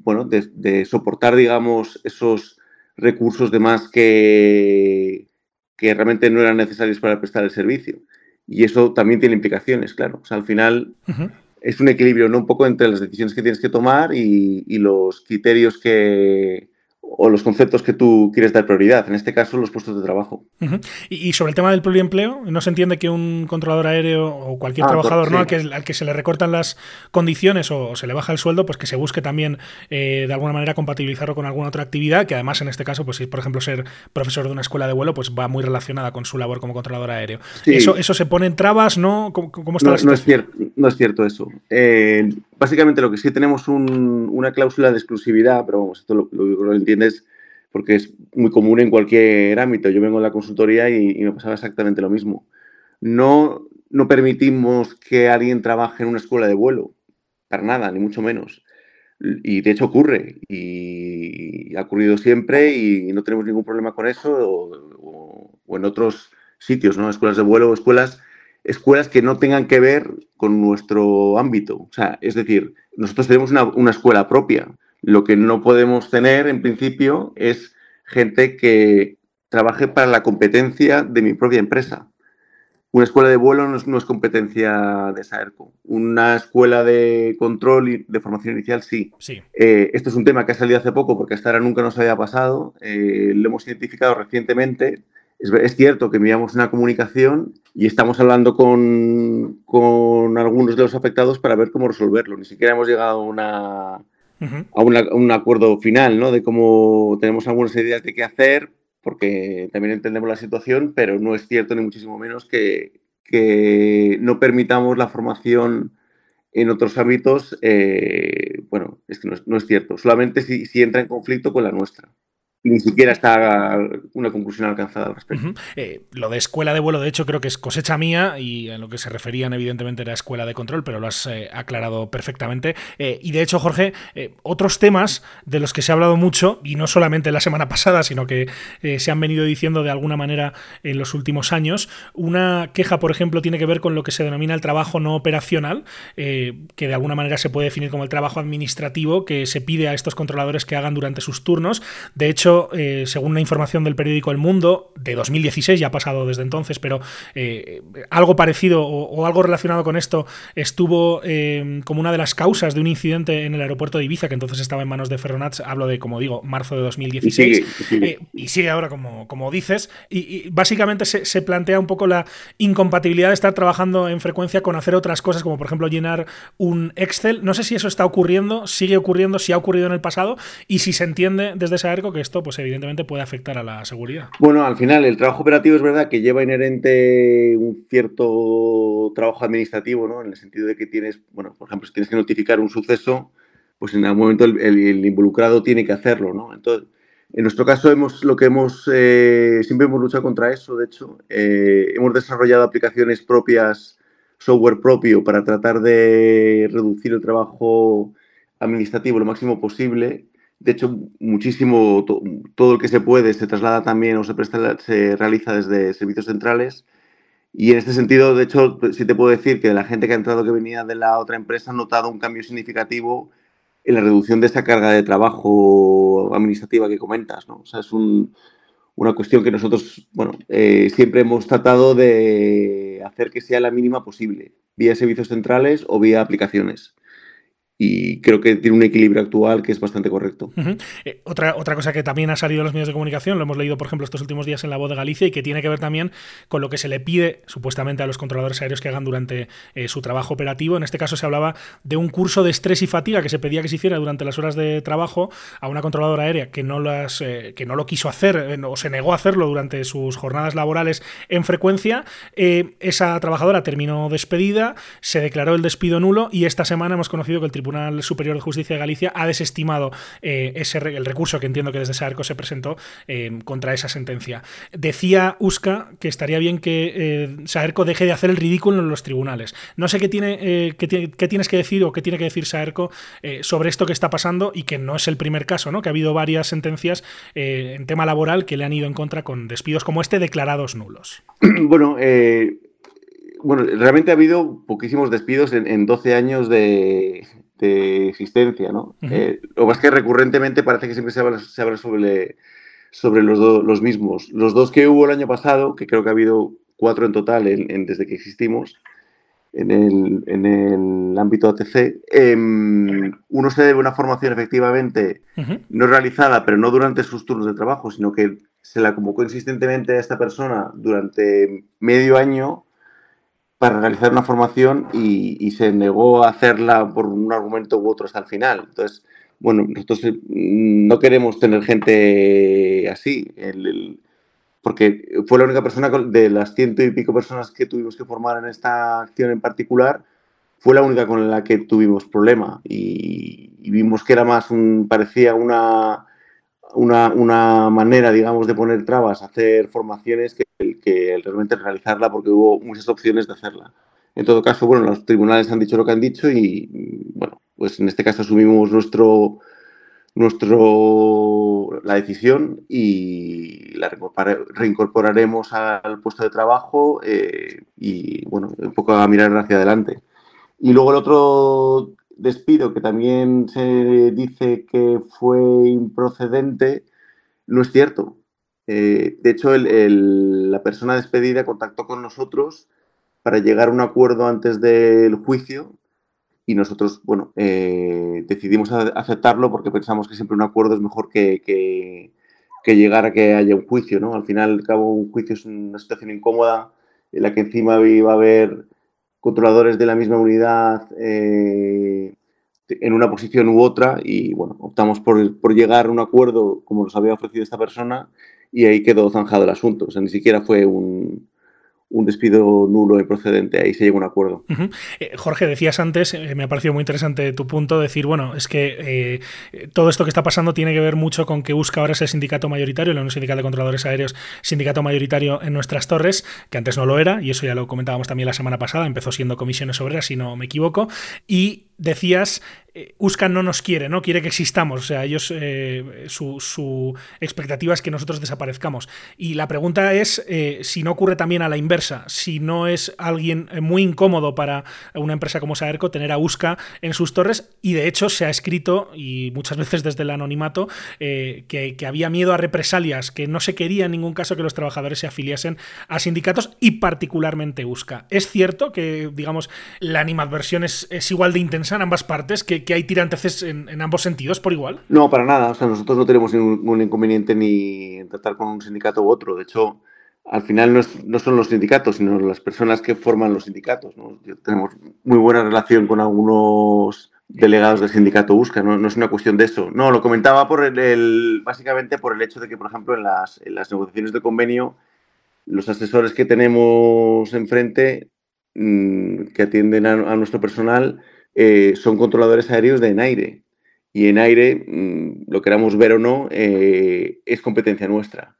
bueno, de, soportar, digamos, esos recursos de más que, que realmente no eran necesarios para prestar el servicio. Y eso también tiene implicaciones, claro. O sea, al final es un equilibrio, ¿no? Un poco entre las decisiones que tienes que tomar y, y los criterios que, o los conceptos que tú quieres dar prioridad, en este caso los puestos de trabajo. y, sobre el tema del pluriempleo, ¿no se entiende que un controlador aéreo o cualquier ah, trabajador ¿no? al, que, al que se le recortan las condiciones o se le baja el sueldo, pues que se busque también eh, de alguna manera compatibilizarlo con alguna otra actividad, que además en este caso, pues si por ejemplo ser profesor de una escuela de vuelo, pues va muy relacionada con su labor como controlador aéreo. Eso, ¿Eso se pone en trabas, no? ¿Cómo, está no, no, es cierto, no es cierto eso. Eh, básicamente lo que sí tenemos una cláusula de exclusividad, pero vamos, esto lo, lo, porque es muy común en cualquier ámbito. Yo vengo de la consultoría y, me pasaba exactamente lo mismo. No, no permitimos que alguien trabaje en una escuela de vuelo, para nada, ni mucho menos. Y de hecho ocurre, y ha ocurrido siempre y no tenemos ningún problema con eso, o, o en otros sitios, ¿no? Escuelas de vuelo, escuelas escuelas que no tengan que ver con nuestro ámbito. O sea, es decir, nosotros tenemos una, escuela propia. Lo que no podemos tener, en principio, es gente que trabaje para la competencia de mi propia empresa. Una escuela de vuelo no es, competencia de SAERCO. Una escuela de control y de formación inicial sí. sí. Eh, esto es un tema que ha salido hace poco porque hasta ahora nunca nos había pasado. Eh, lo hemos identificado recientemente es, cierto que enviamos una comunicación y estamos hablando con, con, algunos de los afectados para ver cómo resolverlo. Ni siquiera hemos llegado a, una, a, un acuerdo final, ¿no? De cómo tenemos algunas ideas de qué hacer, porque también entendemos la situación, pero no es cierto ni muchísimo menos que, que no permitamos la formación en otros ámbitos. Eh, bueno, es que no es, no es cierto. Solamente si, si entra en conflicto con la nuestra ni siquiera está una conclusión alcanzada al respecto. Eh, lo de escuela de vuelo, de hecho, creo que es cosecha mía y en lo que se referían, evidentemente, era escuela de control, pero lo has eh, aclarado perfectamente. Eh, y de hecho, Jorge, otros temas de los que se ha hablado mucho, y no solamente la semana <laughs> pasada, sino que se han venido diciendo de alguna manera en los últimos años. Una queja, por ejemplo, tiene que ver con lo que se denomina el trabajo no operacional, que de alguna manera se puede definir como el trabajo administrativo que se pide a estos controladores que hagan durante sus turnos. De hecho, eh, según una información del periódico El Mundo, de 2016, ya ha pasado desde entonces, pero eh, algo parecido o, algo relacionado con esto estuvo eh, como una de las causas de un incidente en el aeropuerto de Ibiza, que entonces estaba en manos de Ferronats, hablo de, como digo, marzo de 2016, y sigue, ahora, como, como dices, y, básicamente se, plantea un poco la incompatibilidad de estar trabajando en frecuencia con hacer otras cosas, como por ejemplo llenar un Excel. No sé si eso está ocurriendo, sigue ocurriendo, si ha ocurrido en el pasado, y si se entiende desde esa ERCO que esto pues evidentemente puede afectar a la seguridad. Bueno, al final el trabajo operativo es verdad que lleva inherente un cierto trabajo administrativo, ¿no? En el sentido de que tienes, bueno, por ejemplo, si tienes que notificar un suceso, pues en algún momento el, involucrado tiene que hacerlo, ¿no? Entonces, en nuestro caso hemos lo que hemos eh, siempre hemos luchado contra eso. De hecho, eh, hemos desarrollado aplicaciones propias, software propio para tratar de reducir el trabajo administrativo lo máximo posible de hecho, muchísimo, todo lo que se puede se traslada también o se, presta, se realiza desde servicios centrales. Y en este sentido, de hecho, sí te puedo decir que la gente que ha entrado que venía de la otra empresa ha notado un cambio significativo en la reducción de esa carga de trabajo administrativa que comentas. ¿no? O sea, es una cuestión que nosotros, bueno, eh, siempre hemos tratado de hacer que sea la mínima posible, vía servicios centrales o vía aplicaciones. Y creo que tiene un equilibrio actual que es bastante correcto. Eh, otra, otra cosa que también ha salido en los medios de comunicación, lo hemos leído, por ejemplo, estos últimos días en La Voz de Galicia y que tiene que ver también con lo que se le pide supuestamente a los controladores aéreos que hagan durante eh, su trabajo operativo. En este caso se hablaba de un curso de estrés y fatiga que se pedía que se hiciera durante las horas de trabajo a una controladora aérea que no, las, eh, que no lo quiso hacer o se negó a hacerlo durante sus jornadas laborales en frecuencia. esa trabajadora terminó despedida, se declaró el despido nulo y esta semana hemos conocido que el Tribunal Tribunal Superior de Justicia de Galicia ha desestimado eh, ese, el recurso que entiendo que desde Saerco se presentó eh, contra esa sentencia. Decía Usca que estaría bien que eh, Saerco deje de hacer el ridículo en los tribunales. No sé qué, tiene, qué, tienes que decir o qué tiene que decir Saerco sobre esto que está pasando y que no es el primer caso, ¿no? que ha habido varias sentencias en tema laboral que le han ido en contra con despidos como este declarados nulos. <clears throat> Bueno, bueno, realmente ha habido poquísimos despidos en 12 años de, de existencia, ¿no? Eh, lo más que recurrentemente parece que siempre se habla, sobre, sobre los, los mismos. Los dos que hubo el año pasado, que creo que ha habido cuatro en total en, desde que existimos, en el, en el ámbito ATC. Em, uno se debe a una formación efectivamente no realizada, pero no durante sus turnos de trabajo, sino que se la convocó insistentemente a esta persona durante medio año para realizar una formación y, se negó a hacerla por un argumento u otro hasta el final. Entonces, bueno, nosotros eh, no queremos tener gente así, porque fue la única persona de las ciento y pico personas que tuvimos que formar en esta acción en particular, fue la única con la que tuvimos problema y, y vimos que era más un, parecía una una, manera, digamos, de poner trabas, hacer formaciones que, que realmente realizarla porque hubo muchas opciones de hacerla. En todo caso, bueno, los tribunales han dicho lo que han dicho y, bueno, pues en este caso asumimos nuestro, nuestro, la decisión y la reincorporaremos al puesto de trabajo eh, y, bueno, un poco a mirar hacia adelante. Y luego el otro despido que también se dice que fue improcedente, no es cierto. Eh, de hecho, la persona despedida contactó con nosotros para llegar a un acuerdo antes del juicio y nosotros, bueno, eh, decidimos aceptarlo porque pensamos que siempre un acuerdo es mejor que, que, llegar a que haya un juicio, ¿no? Al final, al cabo, un juicio es una situación incómoda en la que encima iba a haber controladores de la misma unidad eh, en una posición u otra y bueno, optamos por, por, llegar a un acuerdo como nos había ofrecido esta persona y ahí quedó zanjado el asunto. O sea, ni siquiera fue un, un despido nulo y procedente. Ahí se llega a un acuerdo. Eh, Jorge, decías antes, eh, me ha parecido muy interesante tu punto, decir, bueno, es que eh, todo esto que está pasando tiene que ver mucho con que busca ahora es el sindicato mayoritario, el Sindicato de Controladores Aéreos, sindicato mayoritario en nuestras torres, que antes no lo era, y eso ya lo comentábamos también la semana pasada, empezó siendo comisiones obreras, si no me equivoco, y decías, eh, USCA no nos quiere, ¿no? Quiere que existamos. O sea, ellos, eh, su, expectativa es que nosotros desaparezcamos. Y la pregunta es eh, si no ocurre también a la inversa, si no es alguien muy incómodo para una empresa como Saerco tener a USCA en sus torres. Y de hecho se ha escrito, y muchas <laughs> veces desde el anonimato, que, que, había miedo a represalias, que no se quería en ningún caso que los trabajadores se afiliasen a sindicatos y particularmente USCA. Es cierto que, digamos, la animadversión es, es igual de intensa en ambas partes, que, hay tiranteces en, ambos sentidos por igual. No, para nada. O sea, nosotros no tenemos ningún inconveniente ni en tratar con un sindicato u otro. De hecho, al final no, son los sindicatos, sino las personas que forman los sindicatos. Tenemos muy buena relación con algunos delegados del sindicato busca no, es una cuestión de eso. No, lo comentaba por el, básicamente por el hecho de que, por ejemplo, en las, negociaciones de convenio, los asesores que tenemos enfrente, mm, que atienden a nuestro personal, eh, son controladores aéreos de ENAIRE. Y ENAIRE, mm, lo queramos ver o no, eh, es competencia nuestra.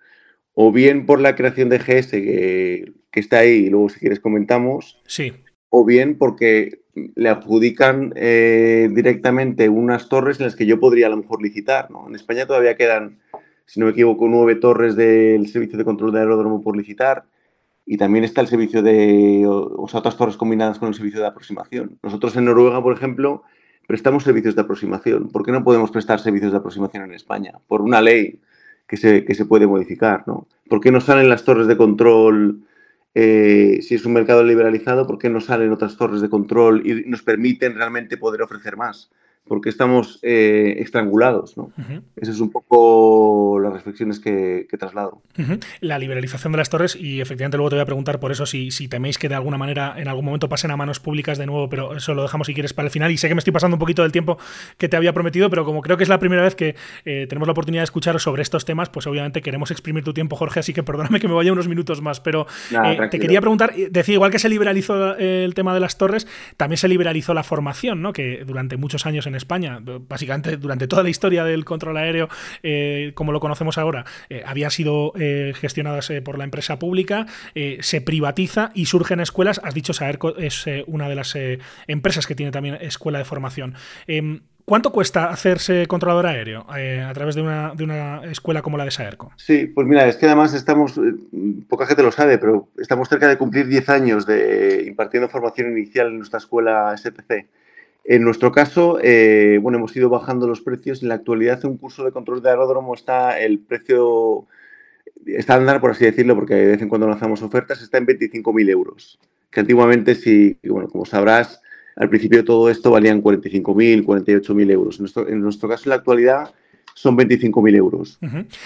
O bien por la creación de GS que, está ahí, y luego si quieres comentamos. Sí. O bien porque le adjudican eh, directamente unas torres en las que yo podría a lo mejor licitar. En España todavía quedan, si no me equivoco, nueve torres del servicio de control de aeródromo por licitar y también está el servicio de, o sea, otras torres combinadas con el servicio de aproximación. Nosotros en Noruega, por ejemplo, prestamos servicios de aproximación. ¿Por qué no podemos prestar servicios de aproximación en España? Por una ley que se, que se puede modificar, ¿no? ¿Por qué no salen las torres de control eh, si es un mercado liberalizado? ¿Por qué no salen otras torres de control y nos permiten realmente poder ofrecer más? ¿Por qué estamos eh, estrangulados? ¿no? Esas es un poco las reflexiones que, traslado. La liberalización de las torres, y efectivamente luego te voy a preguntar por eso si, si teméis que de alguna manera en algún momento pasen a manos públicas de nuevo, pero eso lo dejamos si quieres para el final. Y sé que me estoy pasando un poquito del tiempo que te había prometido, pero como creo que es la primera vez que eh, tenemos la oportunidad de escuchar sobre estos temas, pues obviamente queremos exprimir tu tiempo, Jorge, así que perdóname que me vaya unos minutos más. Pero eh, te quería preguntar, decía, igual que se liberalizó el tema de las torres, también se liberalizó la formación, ¿no? Que durante muchos años en España, básicamente durante toda la historia del control aéreo, eh, como lo conocemos ahora, eh, habían sido eh, gestionadas por la empresa pública, se privatiza y surgen escuelas. Has dicho, Saerco es una de las empresas que tiene también escuela de formación. Em, ¿Cuánto cuesta hacerse controlador aéreo a través de una, de una, escuela como la de Saerco? Sí, pues mira, es que además estamos, poca gente lo sabe, pero estamos cerca de cumplir 10 años de impartiendo formación inicial en nuestra escuela STC. En nuestro caso, eh, bueno, hemos ido bajando los precios. En la actualidad, un curso de control de aeródromo está el precio estándar, por así decirlo, porque de vez en cuando lanzamos ofertas, está en 25.000 euros. Que antiguamente, si, bueno, como sabrás, al principio de todo esto valían 45.000, 48.000 euros. En nuestro, en nuestro caso, en la actualidad, son 25.000 euros.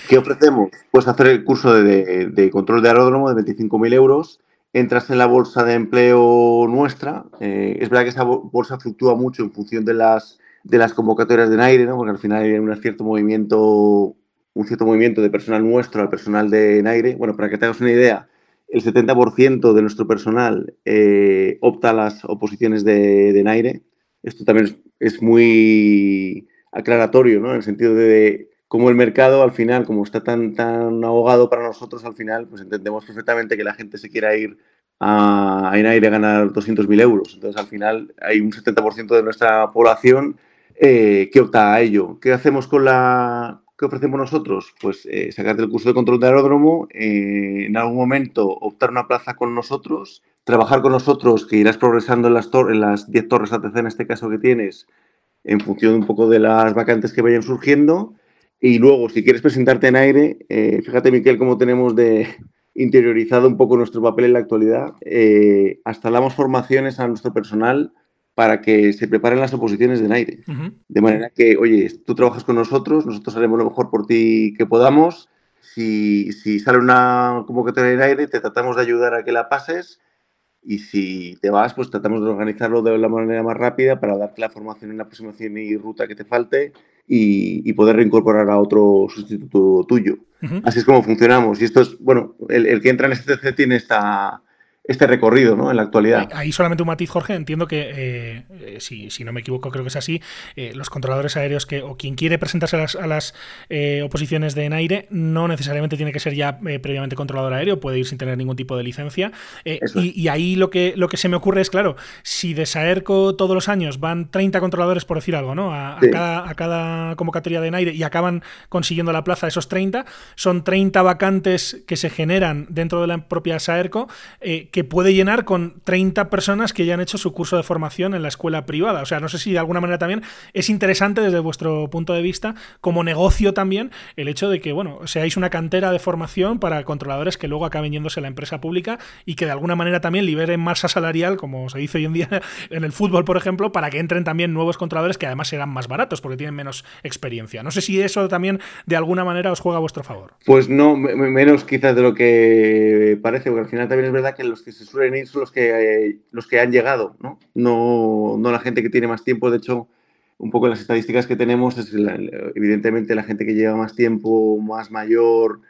¿Qué ofrecemos? Pues hacer el curso de, de control de aeródromo de 25.000 euros entras en la bolsa de empleo nuestra. Eh, es verdad que esa bolsa fluctúa mucho en función de las, de las convocatorias de Naire, ¿no? porque al final hay un cierto movimiento, un cierto movimiento de personal nuestro al personal de Naire. Bueno, para que te hagas una idea, el 70% de nuestro personal eh, opta a las oposiciones de, de Naire. Esto también es, muy aclaratorio, ¿no? En el sentido de como el mercado al final, como está tan, tan ahogado para nosotros al final, pues entendemos perfectamente que la gente se quiera ir a, en aire a ganar 200.000 euros. Entonces al final hay un 70% de nuestra población eh, que opta a ello. ¿Qué hacemos con la... ¿Qué ofrecemos nosotros? Pues eh, sacarte el curso de control de aeródromo, eh, en algún momento optar una plaza con nosotros, trabajar con nosotros, que irás progresando en las, en las 10 torres ATC en este caso que tienes, en función un poco de las vacantes que vayan surgiendo, y luego, si quieres presentarte en aire, eh, fíjate, Miquel, cómo tenemos de interiorizado un poco nuestro papel en la actualidad. Eh, hasta damos formaciones a nuestro personal para que se preparen las oposiciones de aire. De manera que, oye, tú trabajas con nosotros, nosotros haremos lo mejor por ti que podamos. Si, si sale una convocatoria en aire, te tratamos de ayudar a que la pases y si te vas, pues tratamos de organizarlo de la manera más rápida para darte la formación en la aproximación y ruta que te falte y, poder reincorporar a otro sustituto tuyo. Así es como funcionamos. Y esto es, bueno, el, el que entra en este tiene esta, este recorrido ¿no? en la actualidad. Ahí solamente un matiz, Jorge. Entiendo que, eh, eh, si, no me equivoco, creo que es así, eh, los controladores aéreos que, o quien quiere presentarse a las, oposiciones de aire no necesariamente tiene que ser ya previamente controlador aéreo, puede ir sin tener ningún tipo de licencia. Y, ahí lo que, lo que se me ocurre es, claro, si de Saerco todos los años van 30 controladores, por decir algo, ¿no? A, cada, a cada, convocatoria de aire y acaban consiguiendo la plaza esos 30, son 30 vacantes que se generan dentro de la propia Saerco que puede llenar con 30 personas que ya han hecho su curso de formación en la escuela privada. O sea, no sé si de alguna manera también es interesante desde vuestro punto de vista, como negocio también, el hecho de que, bueno, seáis una cantera de formación para controladores que luego acaben yéndose a la empresa pública y que de alguna manera también liberen masa salarial, como se dice hoy en día <laughs> en el fútbol, por ejemplo, para que entren también nuevos controladores que además serán más baratos porque tienen menos experiencia. No sé si eso también de alguna manera os juega a vuestro favor. Pues no, menos quizás de lo que parece, porque al final también es verdad que los que se suelen ir son los que, los que han llegado, ¿no? ¿no? No la gente que tiene más tiempo. De hecho, un poco las estadísticas que tenemos es evidentemente la gente que lleva más tiempo, más mayor,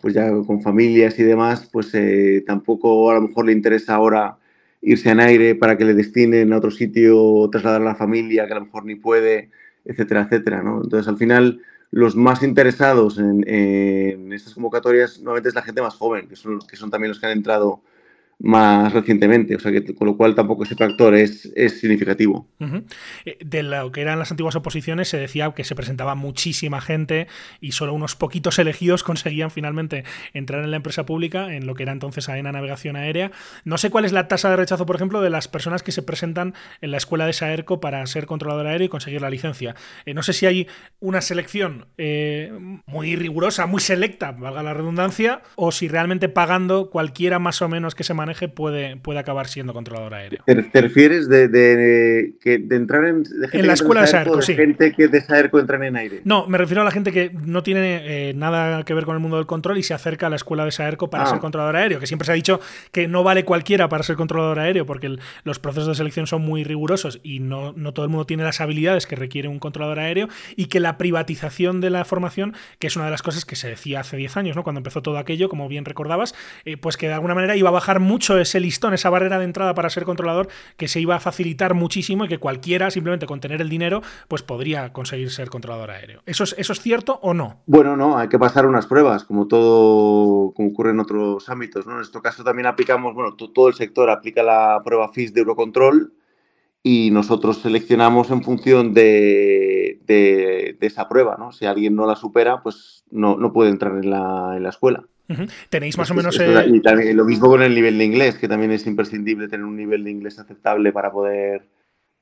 pues ya con familias y demás, pues eh, tampoco a lo mejor le interesa ahora irse en aire para que le destinen a otro sitio, trasladar a la familia que a lo mejor ni puede, etcétera, etcétera, ¿no? Entonces, al final, los más interesados en, en estas convocatorias nuevamente es la gente más joven, que son, que son también los que han entrado más recientemente, o sea que con lo cual tampoco ese factor es, es significativo. Eh, de lo que eran las antiguas oposiciones se decía que se presentaba muchísima gente y solo unos poquitos elegidos <laughs> conseguían finalmente entrar en la empresa pública, en lo que era entonces AENA Navegación Aérea. No sé cuál es la tasa de rechazo, por ejemplo, de las personas que se presentan en la escuela de Saerco para ser controlador aéreo y conseguir la licencia. Eh, no sé si hay una selección eh, muy rigurosa, muy selecta, valga la redundancia, o si realmente pagando cualquiera más o menos que se maneje puede, puede acabar siendo controlador aéreo. ¿Te, refieres de, que, de entrar en, en la escuela de Saerco, sí. gente que de Saerco entran en aire? No, me refiero a la gente que no tiene eh, nada que ver con el mundo del control y se acerca a la escuela de Saerco para ah. ser controlador aéreo, que siempre se ha dicho que no vale cualquiera para ser controlador aéreo porque los procesos de selección son muy rigurosos y no, no todo el mundo tiene las habilidades que requiere un controlador aéreo y que la privatización de la formación, que es una de las cosas que se decía hace 10 años, ¿no? cuando empezó todo aquello, como bien recordabas, eh, pues que de alguna manera iba a bajar mucho ese listón, esa barrera de entrada para ser controlador, que se iba a facilitar muchísimo y que cualquiera, simplemente con tener el dinero, pues podría conseguir ser controlador aéreo. ¿Eso es, cierto o no? Bueno, no, hay que pasar unas pruebas, como todo, como ocurre en otros ámbitos. En este caso también aplicamos, bueno, todo el sector aplica la prueba FIS de Eurocontrol y nosotros seleccionamos en función de, de, esa prueba, ¿no? Si alguien no la supera, pues no, no puede entrar en la, en la escuela. Tenéis más o menos... Eh, y también, lo mismo con el nivel de inglés, que también es imprescindible tener un nivel de inglés aceptable para poder,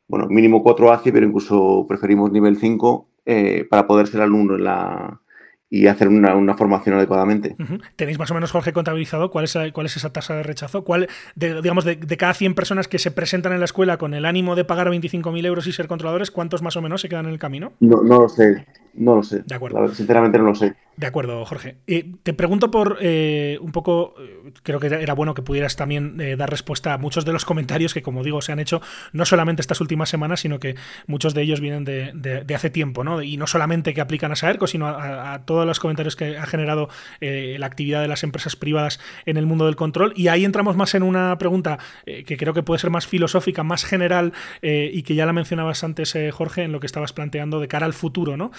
bueno, mínimo 4 ACI, pero incluso preferimos nivel 5 eh, para poder ser alumno en la, y hacer una, formación adecuadamente. ¿Tenéis más o menos, Jorge, contabilizado cuál es, cuál es esa tasa de rechazo? ¿Cuál, de, digamos, de, cada 100 personas que se presentan en la escuela con el ánimo de pagar 25.000 euros y ser controladores, ¿cuántos más o menos se quedan en el camino? No, no lo sé, no lo sé. De acuerdo. sinceramente no lo sé. De acuerdo, Jorge. Eh, te pregunto por eh, un poco, eh, creo que era bueno que pudieras también dar respuesta a muchos de los comentarios que, como digo, se han hecho no solamente estas últimas semanas, sino que muchos de ellos vienen de, hace tiempo, ¿no? Y no solamente que aplican a Saerco, sino a, a todos los comentarios que ha generado la actividad de las empresas privadas en el mundo del control. Y ahí entramos más en una pregunta que creo que puede ser más filosófica, más general, y que ya la mencionabas antes, Jorge, en lo que estabas planteando de cara al futuro, ¿no?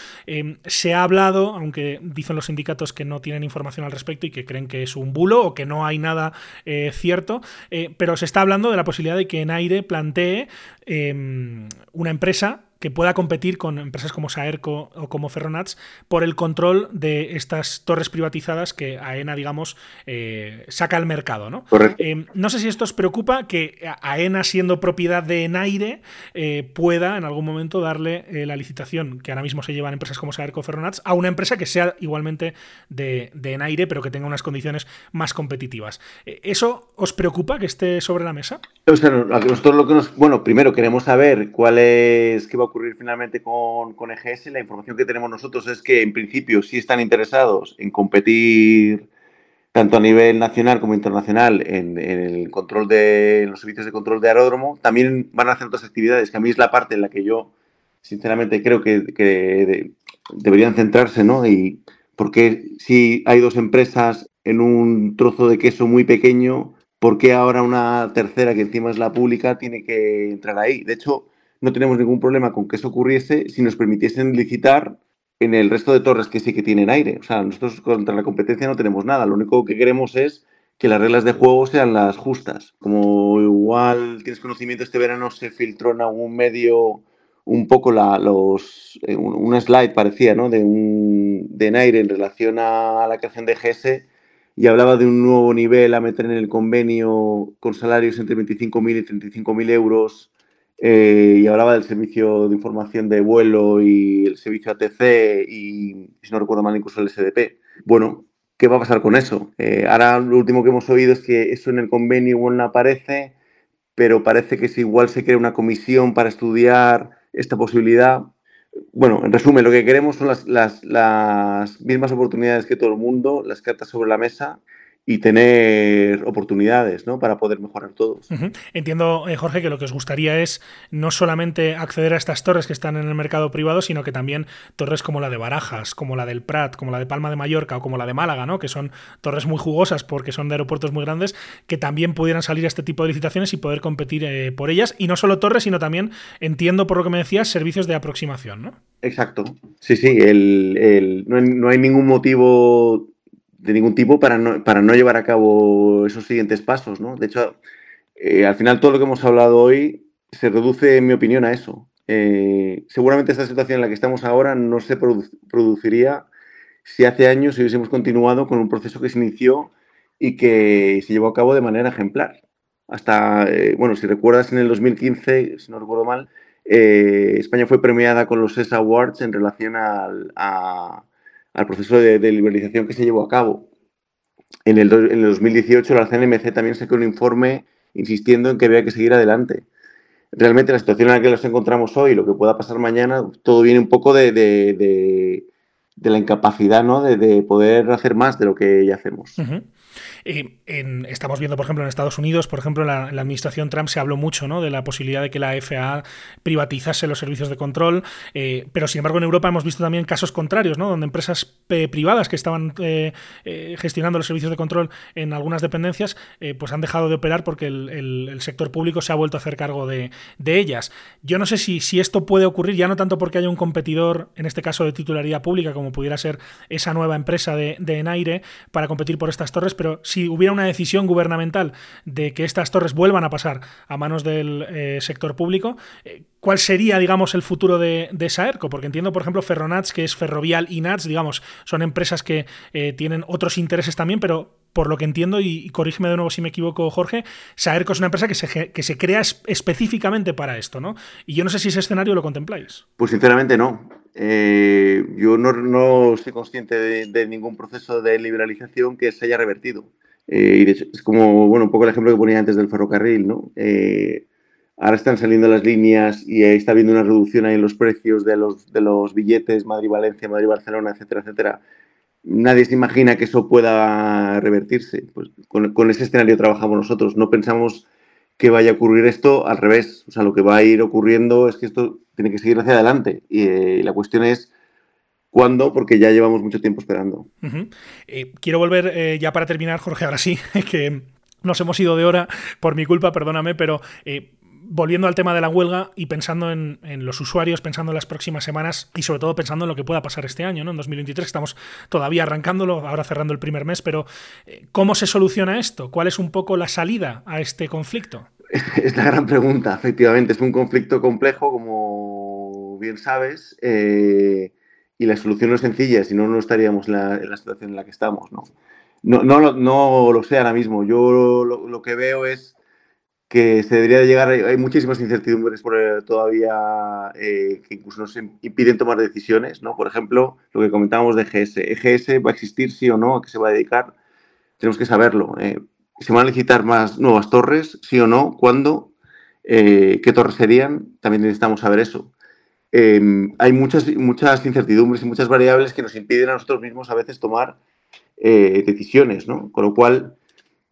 se ha hablado, aunque dicen los sindicatos que no tienen información al respecto y que creen que es un bulo o que no hay nada eh, cierto, eh, pero se está hablando de la posibilidad de que en aire plantee em, una empresa que pueda competir con empresas como Saerco o como Ferronats por el control de estas torres privatizadas que AENA, digamos, eh, saca al mercado. ¿no? Eh, no sé si esto os preocupa que AENA, siendo propiedad de Enaire, eh, pueda en algún momento darle la licitación que ahora mismo se llevan empresas como Saerco o Ferronats a una empresa que sea igualmente de, de Enaire, pero que tenga unas condiciones más competitivas. ¿Eso os preocupa que esté sobre la mesa? nosotros lo que nos. Bueno, primero queremos saber cuál es. qué va a ocurrir finalmente con, con, EGS, la información que tenemos nosotros es que en principio sí están interesados en competir tanto a nivel nacional como internacional en, el control de los servicios de control de aeródromo. También van a hacer otras actividades, que a mí es la parte en la que yo sinceramente creo que, deberían centrarse, ¿no? Y porque si hay dos empresas en un trozo de queso muy pequeño, ¿por qué ahora una tercera que encima es la pública tiene que entrar ahí? De hecho, no tenemos ningún problema con que eso ocurriese si nos permitiesen licitar en el resto de torres que sí que tienen aire. O sea, nosotros contra la competencia no tenemos nada. Lo único que queremos es que las reglas de juego sean las justas. Como igual tienes conocimiento, este verano se filtró en algún medio un poco la, los, eh, una slide parecía, ¿no? De un de en relación a la creación de GS y hablaba de un nuevo nivel a meter en el convenio con salarios entre 25.000 y 35.000 euros eh, y hablaba del servicio de información de vuelo y el servicio ATC y, si no recuerdo mal, incluso el SDP. Bueno, ¿qué va a pasar con eso? Eh, ahora lo último que hemos oído es que eso en el convenio no aparece, pero parece que si igual se crea una comisión para estudiar esta posibilidad. Bueno, en resumen, lo que queremos son las, las, las mismas oportunidades que todo el mundo, las cartas sobre la mesa y tener oportunidades ¿no? para poder mejorar todos. Entiendo, eh, Jorge, que lo que os gustaría es no solamente acceder a estas torres que están en el mercado privado, sino que también torres como la de Barajas, como la del Prat, como la de Palma de Mallorca o como la de Málaga, ¿no? que son torres muy jugosas porque son de aeropuertos muy grandes, que también pudieran salir a este tipo de licitaciones y poder competir eh, por ellas. Y no solo torres, sino también, entiendo por lo que me decías, servicios de aproximación. ¿no? Exacto. Sí, sí, el, no hay ningún motivo de ningún tipo para no, para no llevar a cabo esos siguientes pasos, ¿no? De hecho, eh, al final todo lo que hemos hablado hoy se reduce, en mi opinión, a eso. Eh, seguramente esta situación en la que estamos ahora no se produciría si hace años hubiésemos continuado con un proceso que se inició y que se llevó a cabo de manera ejemplar. Hasta, eh, bueno, si recuerdas, en el 2015, si no recuerdo mal, España fue premiada con los ESA Awards en relación a, al proceso de, liberalización que se llevó a cabo. en el, el 2018 la CNMC también sacó un informe insistiendo en que había que seguir adelante. Realmente la situación en la que nos encontramos hoy, lo que pueda pasar mañana, todo viene un poco de, la incapacidad ¿no? de, poder hacer más de lo que ya hacemos. Uh. Estamos viendo, por ejemplo, en Estados Unidos, por ejemplo, la, administración Trump se habló mucho ¿no? de la posibilidad de que la FAA privatizase los servicios de control, eh, pero sin embargo en Europa hemos visto también casos contrarios, ¿no? donde empresas eh, privadas que estaban eh, gestionando los servicios de control en algunas dependencias, pues han dejado de operar porque el, sector público se ha vuelto a hacer cargo de, de ellas. Yo no sé si, si, esto puede ocurrir, ya no tanto porque haya un competidor, en este caso de titularidad pública, como pudiera ser esa nueva empresa de, de Enaire, para competir por estas torres, pero si hubiera una decisión gubernamental de que estas torres vuelvan a pasar a manos del eh, sector público, eh, ¿cuál sería, digamos, el futuro de, Saerco? Porque entiendo, por ejemplo, Ferronats, que es Ferrovial y Nats, digamos, son empresas que eh, tienen otros intereses también, pero por lo que entiendo, y, corrígeme de nuevo si me equivoco, Jorge, Saerco es una empresa que se, que se crea es, específicamente para esto, ¿no? Y yo no sé si ese escenario lo contempláis. Pues sinceramente no. Yo no, no, soy consciente de, ningún proceso de liberalización que se haya revertido. Eh, y de hecho, es como, bueno, un poco el ejemplo que ponía antes del ferrocarril, ¿no? Eh, ahora están saliendo las líneas y está habiendo una reducción ahí en los precios de los, de los billetes Madrid-Valencia, Madrid-Barcelona, etcétera, etcétera. Nadie se imagina que eso pueda revertirse. Pues con, ese escenario trabajamos nosotros. No pensamos que vaya a ocurrir esto al revés. O sea, lo que va a ir ocurriendo es que esto tiene que seguir hacia adelante. Y eh, la cuestión es ¿Cuándo? Porque ya llevamos mucho tiempo esperando. Uh -huh. eh, quiero volver eh, ya para terminar, Jorge, ahora sí, <laughs> que nos hemos ido de hora por mi culpa, perdóname, pero eh, volviendo al tema de la huelga y pensando en, en, los usuarios, pensando en las próximas semanas y sobre todo pensando en lo que pueda pasar este año, ¿no? En 2023 estamos todavía arrancándolo, ahora cerrando el primer mes, pero ¿cómo se soluciona esto? ¿Cuál es un poco la salida a este conflicto? <laughs> Es la gran pregunta, efectivamente. Es un conflicto complejo, como bien sabes. Eh y la solución no es sencilla, si no, no estaríamos en la, situación en la que estamos, ¿no? No, no, lo, no lo sé ahora mismo. Yo lo, que veo es que se debería de llegar, hay muchísimas incertidumbres por, eh, todavía eh, que incluso nos impiden tomar decisiones, ¿no? Por ejemplo, lo que comentábamos de EGS. ¿EGS va a existir sí o no? ¿A qué se va a dedicar? Tenemos que saberlo. Eh, ¿Se van a licitar más nuevas torres? ¿Sí o no? ¿Cuándo? ¿Qué torres serían? También necesitamos saber eso eh, hay muchas, muchas incertidumbres y muchas variables que nos impiden a nosotros mismos a veces tomar eh, decisiones, ¿no? Con lo cual,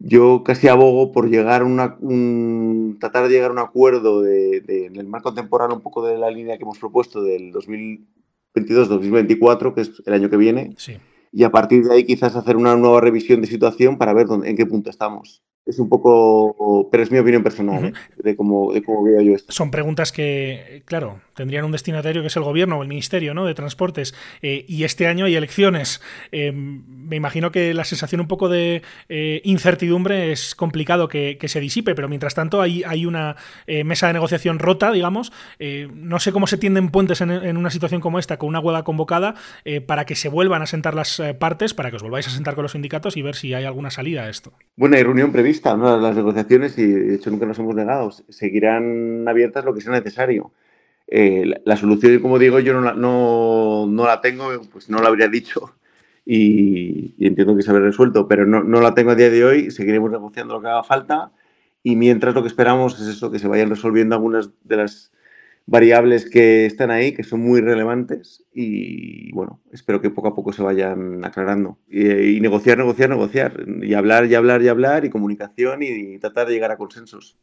yo casi abogo por llegar a una, un, tratar de llegar a un acuerdo de, de, en el marco temporal un poco de la línea que hemos propuesto del 2022-2024, que es el año que viene, sí. y a partir de ahí quizás hacer una nueva revisión de situación para ver dónde, en qué punto estamos es un poco, pero es mi opinión personal, uh -huh. ¿eh? de, cómo, de cómo veo yo esto. Son preguntas que, claro, tendrían un destinatario que es el gobierno o el ministerio ¿no? de transportes, eh, y este año hay elecciones. Eh, me imagino que la sensación un poco de incertidumbre es complicado que, que, se disipe, pero mientras tanto hay, hay una mesa de negociación rota, digamos. No sé cómo se tienden puentes en, en, una situación como esta, con una huelga convocada, para que se vuelvan a sentar las partes, para que os volváis a sentar con los sindicatos y ver si hay alguna salida a esto. Bueno, hay reunión prevista ¿no? las negociaciones y de hecho nunca nos hemos negado. Seguirán abiertas lo que sea necesario. Eh, la, la, solución, como digo, yo no la, no, no la tengo, pues no la habría dicho y, y, entiendo que se habrá resuelto, pero no, no la tengo a día de hoy. Seguiremos negociando lo que haga falta y mientras lo que esperamos es eso, que se vayan resolviendo algunas de las variables que están ahí, que son muy relevantes y bueno, espero que poco a poco se vayan aclarando. Y, negociar, negociar, negociar. Y hablar, y hablar, y hablar, y comunicación y, tratar de llegar a consensos.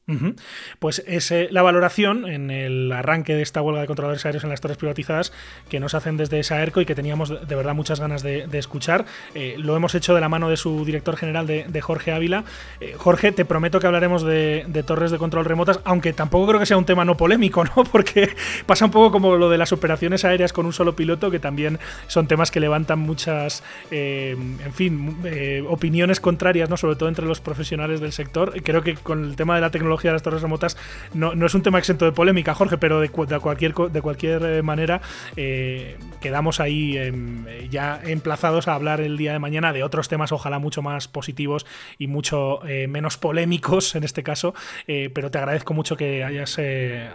Pues es la valoración en el arranque de esta huelga de controladores aéreos en las torres privatizadas que nos hacen desde Saerco y que teníamos de verdad muchas ganas de, escuchar. Eh, lo hemos hecho de la mano de su director general, de, de Jorge Ávila. Eh, Jorge, te prometo que hablaremos de, de, torres de control remotas, aunque tampoco creo que sea un tema no polémico, ¿no? <laughs> Porque pasa un poco como lo de las operaciones aéreas con un solo piloto, que también son temas que levantan muchas, eh, en fin, eh, opiniones contrarias, ¿no? sobre todo entre los profesionales del sector. Creo que con el tema de la tecnología de las torres remotas no, no es un tema exento de polémica, Jorge, pero de, de cualquier, de cualquier eh, manera quedamos ahí eh, ya emplazados a hablar el día de mañana de otros temas, ojalá mucho más positivos y mucho menos polémicos en este caso, pero te agradezco mucho que hayas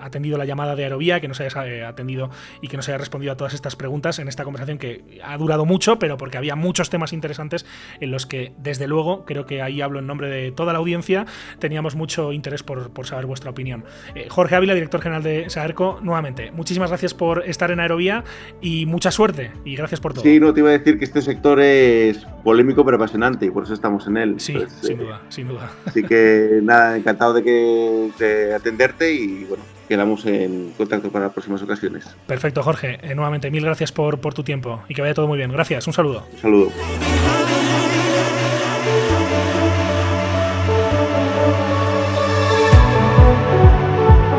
atendido la llamada de de Aerovía, que nos hayas eh, atendido y que nos haya respondido a todas estas preguntas en esta conversación que ha durado mucho, pero porque había muchos temas interesantes en los que, desde luego, creo que ahí hablo en nombre de toda la audiencia, teníamos mucho interés por, saber vuestra opinión. Eh, Jorge Ávila, director general de Saerco, nuevamente, muchísimas gracias por estar en Aerovía y mucha suerte y gracias por todo. Sí, no te iba a decir que este sector es polémico pero apasionante y por eso estamos en él. Sí, sin duda, sin duda. Así que nada, encantado de, que, de atenderte y bueno, quedamos en contacto para próximas ocasiones. Perfecto, Jorge. Eh, nuevamente, mil gracias por, por tu tiempo y que vaya todo muy bien. Gracias, un saludo. Un saludo.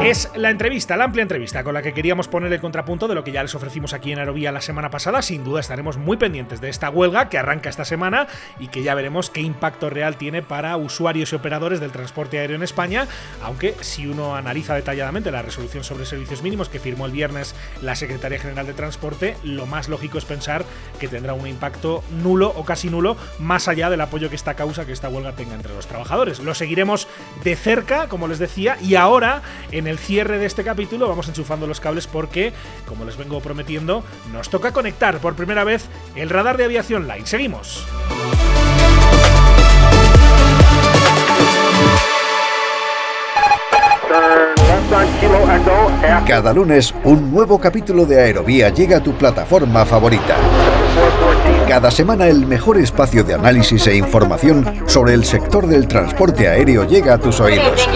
Es la entrevista, la amplia entrevista con la que queríamos poner el contrapunto de lo que ya les ofrecimos aquí en Aerovía la semana pasada. Sin duda estaremos muy pendientes de esta huelga que arranca esta semana y que ya veremos qué impacto real tiene para usuarios y operadores del transporte aéreo en España, aunque si uno analiza detalladamente la resolución sobre servicios mínimos que firmó el viernes la Secretaría General de Transporte, lo más lógico es pensar que tendrá un impacto nulo o casi nulo más allá del apoyo que esta causa, que esta huelga tenga entre los trabajadores. Lo seguiremos de cerca, como les decía, y ahora en el cierre de este capítulo vamos enchufando los cables porque, como les vengo prometiendo, nos toca conectar por primera vez el radar de aviación line. Seguimos. Cada lunes, un nuevo capítulo de Aerovía llega a tu plataforma favorita. Cada semana el mejor espacio de análisis e información sobre el sector del transporte aéreo llega a tus oídos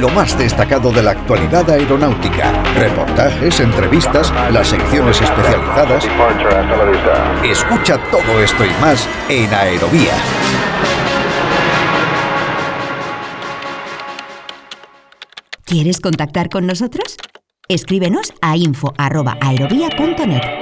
lo más destacado de la actualidad aeronáutica. Reportajes, entrevistas, las secciones especializadas. Escucha todo esto y más en Aerovía. ¿Quieres contactar con nosotros? Escríbenos a info.aerovía.net.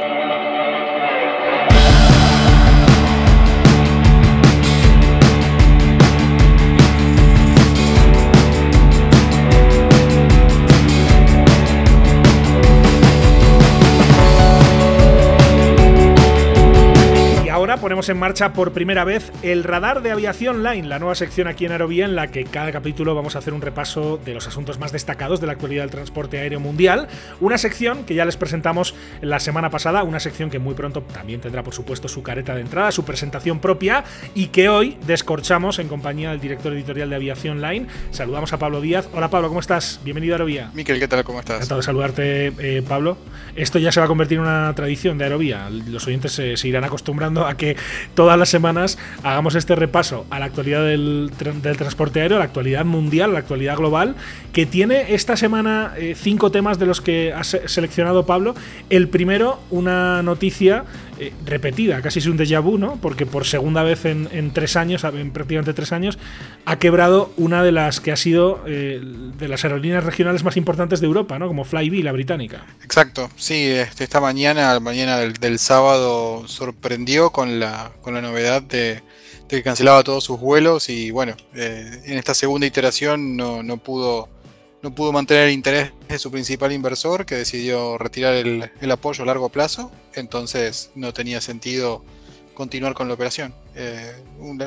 ponemos en marcha por primera vez el radar de aviación line, la nueva sección aquí en Aerovía en la que cada capítulo vamos a hacer un repaso de los asuntos más destacados de la actualidad del transporte aéreo mundial. Una sección que ya les presentamos la semana pasada, una sección que muy pronto también tendrá por supuesto su careta de entrada, su presentación propia y que hoy descorchamos en compañía del director editorial de Aviación Line. Saludamos a Pablo Díaz. Hola Pablo, ¿cómo estás? Bienvenido a Aerovía. Miquel, ¿qué tal? ¿Cómo estás? Encantado de saludarte, eh, Pablo. Esto ya se va a convertir en una tradición de Aerovía. Los oyentes se irán acostumbrando a que todas las semanas hagamos este repaso a la actualidad del, transporte aéreo, a la actualidad mundial, a la actualidad global, que tiene esta semana eh, cinco temas de los que ha seleccionado Pablo. El primero, una noticia eh, repetida, casi es un déjà vu, ¿no? Porque por segunda vez en, tres años, en prácticamente tres años, ha quebrado una de las que ha sido eh, de las aerolíneas regionales más importantes de Europa, ¿no? Como Flybe, la británica. Exacto, sí, este, esta mañana, mañana del, sábado, sorprendió con la, con la novedad de, que cancelaba todos sus vuelos y bueno, eh, en esta segunda iteración no, no pudo no pudo mantener el interés de su principal inversor, que decidió retirar el, el, apoyo a largo plazo, entonces no tenía sentido continuar con la operación. Eh,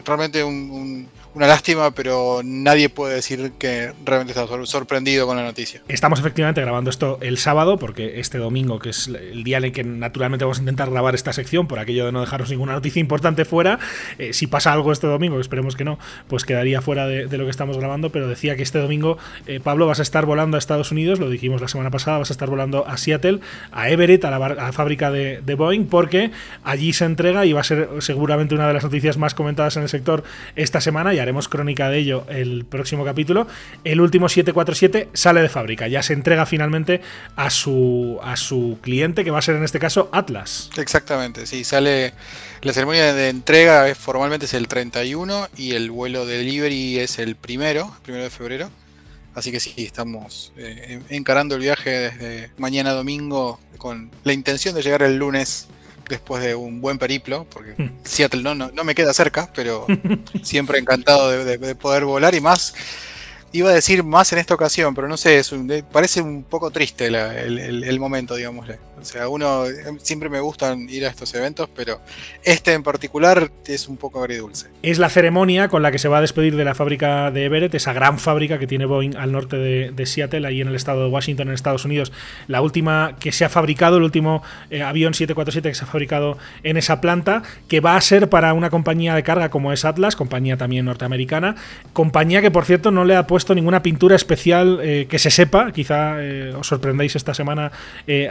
realmente una lástima, pero nadie puede decir que realmente está sorprendido con la noticia. Estamos efectivamente grabando esto el sábado, porque este domingo, que es el día en el que naturalmente vamos a intentar grabar esta sección, por aquello de no dejaros ninguna noticia importante fuera, eh, si pasa algo este domingo, esperemos que no, pues quedaría fuera de, lo que estamos grabando, pero decía que este domingo, eh, Pablo, vas a estar volando a Estados Unidos, lo dijimos la semana pasada, vas a estar volando a Seattle, a Everett, a la, fábrica de, de Boeing, porque allí se entrega y va a ser seguramente una de las noticias más comentadas en el sector esta semana y haremos crónica de ello el próximo capítulo. El último 747 sale de fábrica, ya se entrega finalmente a su, a su cliente, que va a ser en este caso Atlas. Exactamente, sí, sale. La ceremonia de entrega formalmente es el 31 y el vuelo de delivery es el primero, primero de febrero. Así que sí, estamos eh, encarando el viaje desde mañana domingo con la intención de llegar el lunes después de un buen periplo, porque hmm. Seattle no, no, me queda cerca, pero <laughs> siempre encantado de, poder volar y más iba a decir más en esta ocasión, pero no sé, es parece un poco triste el, momento, digámosle. O sea, uno siempre me gustan ir a estos eventos, pero este en particular es un poco agridulce. Es la ceremonia con la que se va a despedir de la fábrica de Everett, esa gran fábrica que tiene Boeing al norte de, Seattle, ahí en el estado de Washington, en Estados Unidos. La última que se ha fabricado, el último eh, avión 747 que se ha fabricado en esa planta, que va a ser para una compañía de carga como es Atlas, compañía también norteamericana, compañía que por cierto no le ha puesto ninguna pintura especial eh, que se sepa, quizá eh, os sorprendáis esta semana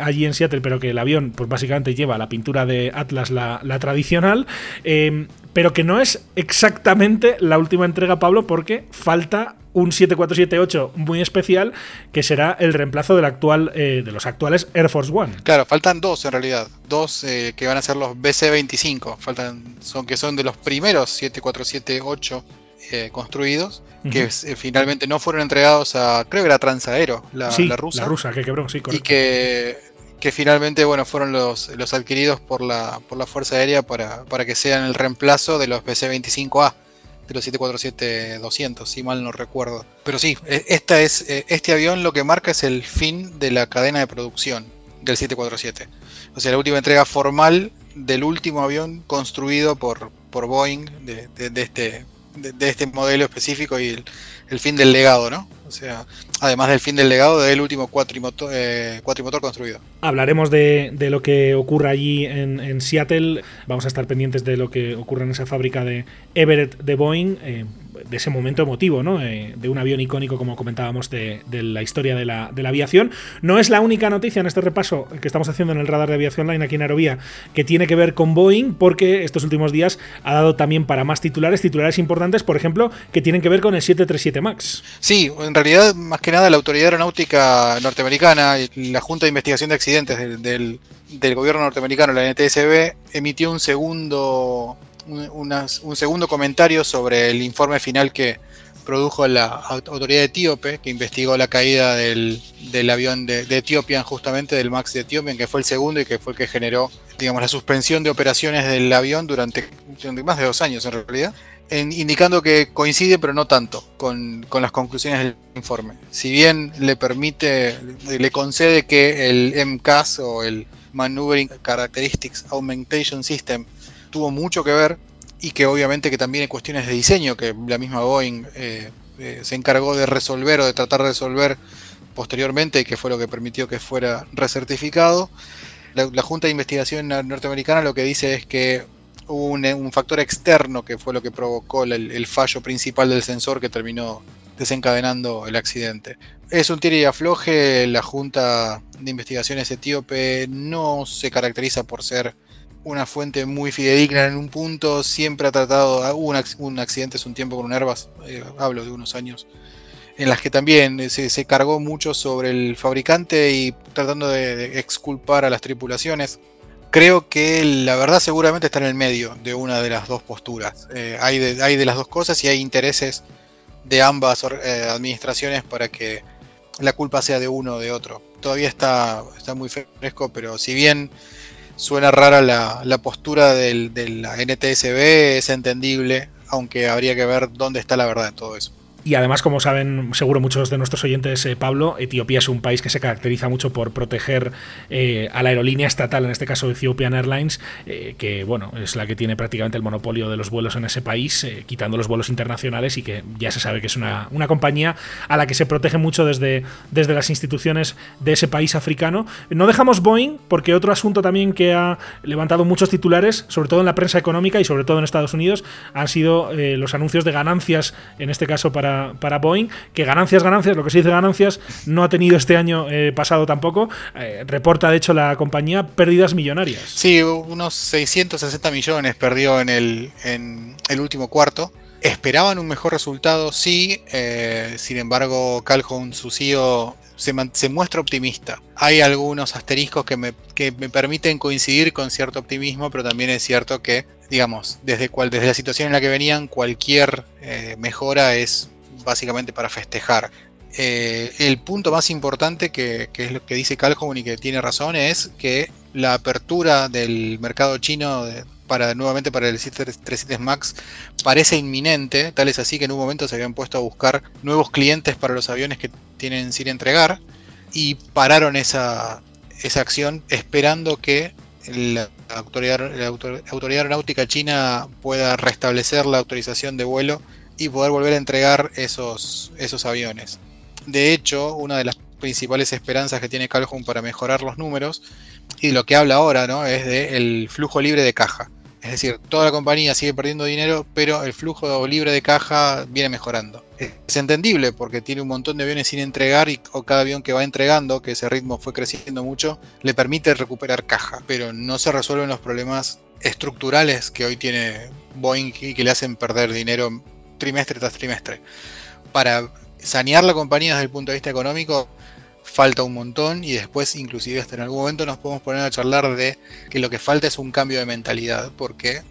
allí en Seattle pero que el avión, pues básicamente lleva la pintura de Atlas, la, tradicional, em, pero que no es exactamente la última entrega, Pablo, porque falta un 7478 muy especial que será el reemplazo del actual eh, de los actuales Air Force One. Claro, faltan dos en realidad, dos eh, que van a ser los BC25, faltan son que son de los primeros 7478 eh, construidos, que finalmente no fueron entregados a creo que era Transaero, la, la rusa. La rusa que quebró, sí, correcto. Y que que finalmente bueno, fueron los, los adquiridos por la, por la Fuerza Aérea para, para que sean el reemplazo de los PC-25A, de los 747-200, si mal no recuerdo. Pero sí, e, esta es, e, este avión lo que marca es el fin de la cadena de producción del 747. O sea, la última entrega formal del último avión construido por, por Boeing de, de, este, de, este modelo específico y el, fin del legado, ¿no? O sea, además del fin del legado del último cuatrimotor, eh, cuatrimotor construido. Hablaremos de, lo que ocurre allí en, Seattle. Vamos a estar pendientes de lo que ocurre en esa fábrica de Everett de Boeing. Eh, de ese momento emotivo, ¿no? Eh, de un avión icónico, como comentábamos, de, la historia de la, aviación. No es la única noticia en este repaso que estamos haciendo en el radar de aviación line aquí en Aerovía que tiene que ver con Boeing, porque estos últimos días ha dado también para más titulares, titulares importantes, por ejemplo, que tienen que ver con el 737 MAX. Sí, en realidad, más que nada, la Autoridad Aeronáutica Norteamericana y la Junta de Investigación de Accidentes del gobierno norteamericano, la NTSB, emitió un segundo un segundo comentario sobre el informe final que produjo la autoridad etíope, que investigó la caída del, avión de, Etiopía, justamente del MAX de Etiopía, que fue el segundo y que fue el que generó, digamos, la suspensión de operaciones del avión durante, más de dos años en realidad, indicando que coincide, pero no tanto, con, las conclusiones del informe. Si bien le permite, le concede que el MCAS o el Maneuvering Characteristics Augmentation System tuvo mucho que ver y que obviamente que también hay cuestiones de diseño que la misma Boeing eh, eh, se encargó de resolver o de tratar de resolver posteriormente y que fue lo que permitió que fuera recertificado. La, Junta de Investigación norteamericana lo que dice es que hubo un, factor externo que fue lo que provocó el, fallo principal del sensor que terminó desencadenando el accidente. Es un tire y afloje, la Junta de Investigaciones etíope no se caracteriza por ser una fuente muy fidedigna en un punto, siempre ha tratado, ah, hubo un, accidente hace un tiempo con un Airbus, eh, hablo de unos años, en las que también se, cargó mucho sobre el fabricante y tratando de, exculpar a las tripulaciones. Creo que la verdad seguramente está en el medio de una de las dos posturas. Eh, hay, de, hay, de, las dos cosas y hay intereses de ambas eh, administraciones para que la culpa sea de uno o de otro. Todavía está, está muy fresco, pero si bien Suena rara la, la postura del, de la NTSB, es entendible, aunque habría que ver dónde está la verdad de todo eso. Y además, como saben seguro muchos de nuestros oyentes, eh, Pablo, Etiopía es un país que se caracteriza mucho por proteger eh, a la aerolínea estatal, en este caso Ethiopian Airlines, eh, que bueno, es la que tiene prácticamente el monopolio de los vuelos en ese país, quitando los vuelos internacionales y que ya se sabe que es una, una, compañía a la que se protege mucho desde, desde las instituciones de ese país africano. No dejamos Boeing, porque otro asunto también que ha levantado muchos titulares, sobre todo en la prensa económica y sobre todo en Estados Unidos, han sido los anuncios de ganancias, en este caso para para, Boeing, que ganancias, ganancias, lo que se dice ganancias, no ha tenido este año eh, pasado tampoco. Eh, reporta, de hecho, la compañía pérdidas millonarias. Sí, unos 660 millones perdió en el, en el último cuarto. Esperaban un mejor resultado, sí. Eh, sin embargo, Calhoun, su se, se, muestra optimista. Hay algunos asteriscos que me, que me, permiten coincidir con cierto optimismo, pero también es cierto que, digamos, desde, cual, desde la situación en la que venían, cualquier mejora es básicamente para festejar. Eh, el punto más importante que, es lo que dice Calhoun y que tiene razón es que la apertura del mercado chino para nuevamente para el 737 MAX parece inminente, tal es así que en un momento se habían puesto a buscar nuevos clientes para los aviones que tienen sin entregar y pararon esa, esa acción esperando que la autoridad, la autoridad aeronáutica china pueda restablecer la autorización de vuelo y poder volver a entregar esos, esos aviones. De hecho, una de las principales esperanzas que tiene Calhoun para mejorar los números y lo que habla ahora ¿no? es del flujo libre de caja. Es decir, toda la compañía sigue perdiendo dinero, pero el flujo libre de caja viene mejorando. Es entendible porque tiene un montón de aviones sin entregar y cada avión que va entregando, que ese ritmo fue creciendo mucho, le permite recuperar caja, pero no se resuelven los problemas estructurales que hoy tiene Boeing y que le hacen perder dinero trimestre tras trimestre. Para sanear la compañía desde el punto de vista económico, falta un montón y después inclusive hasta en algún momento nos podemos poner a charlar de que lo que falta es un cambio de mentalidad porque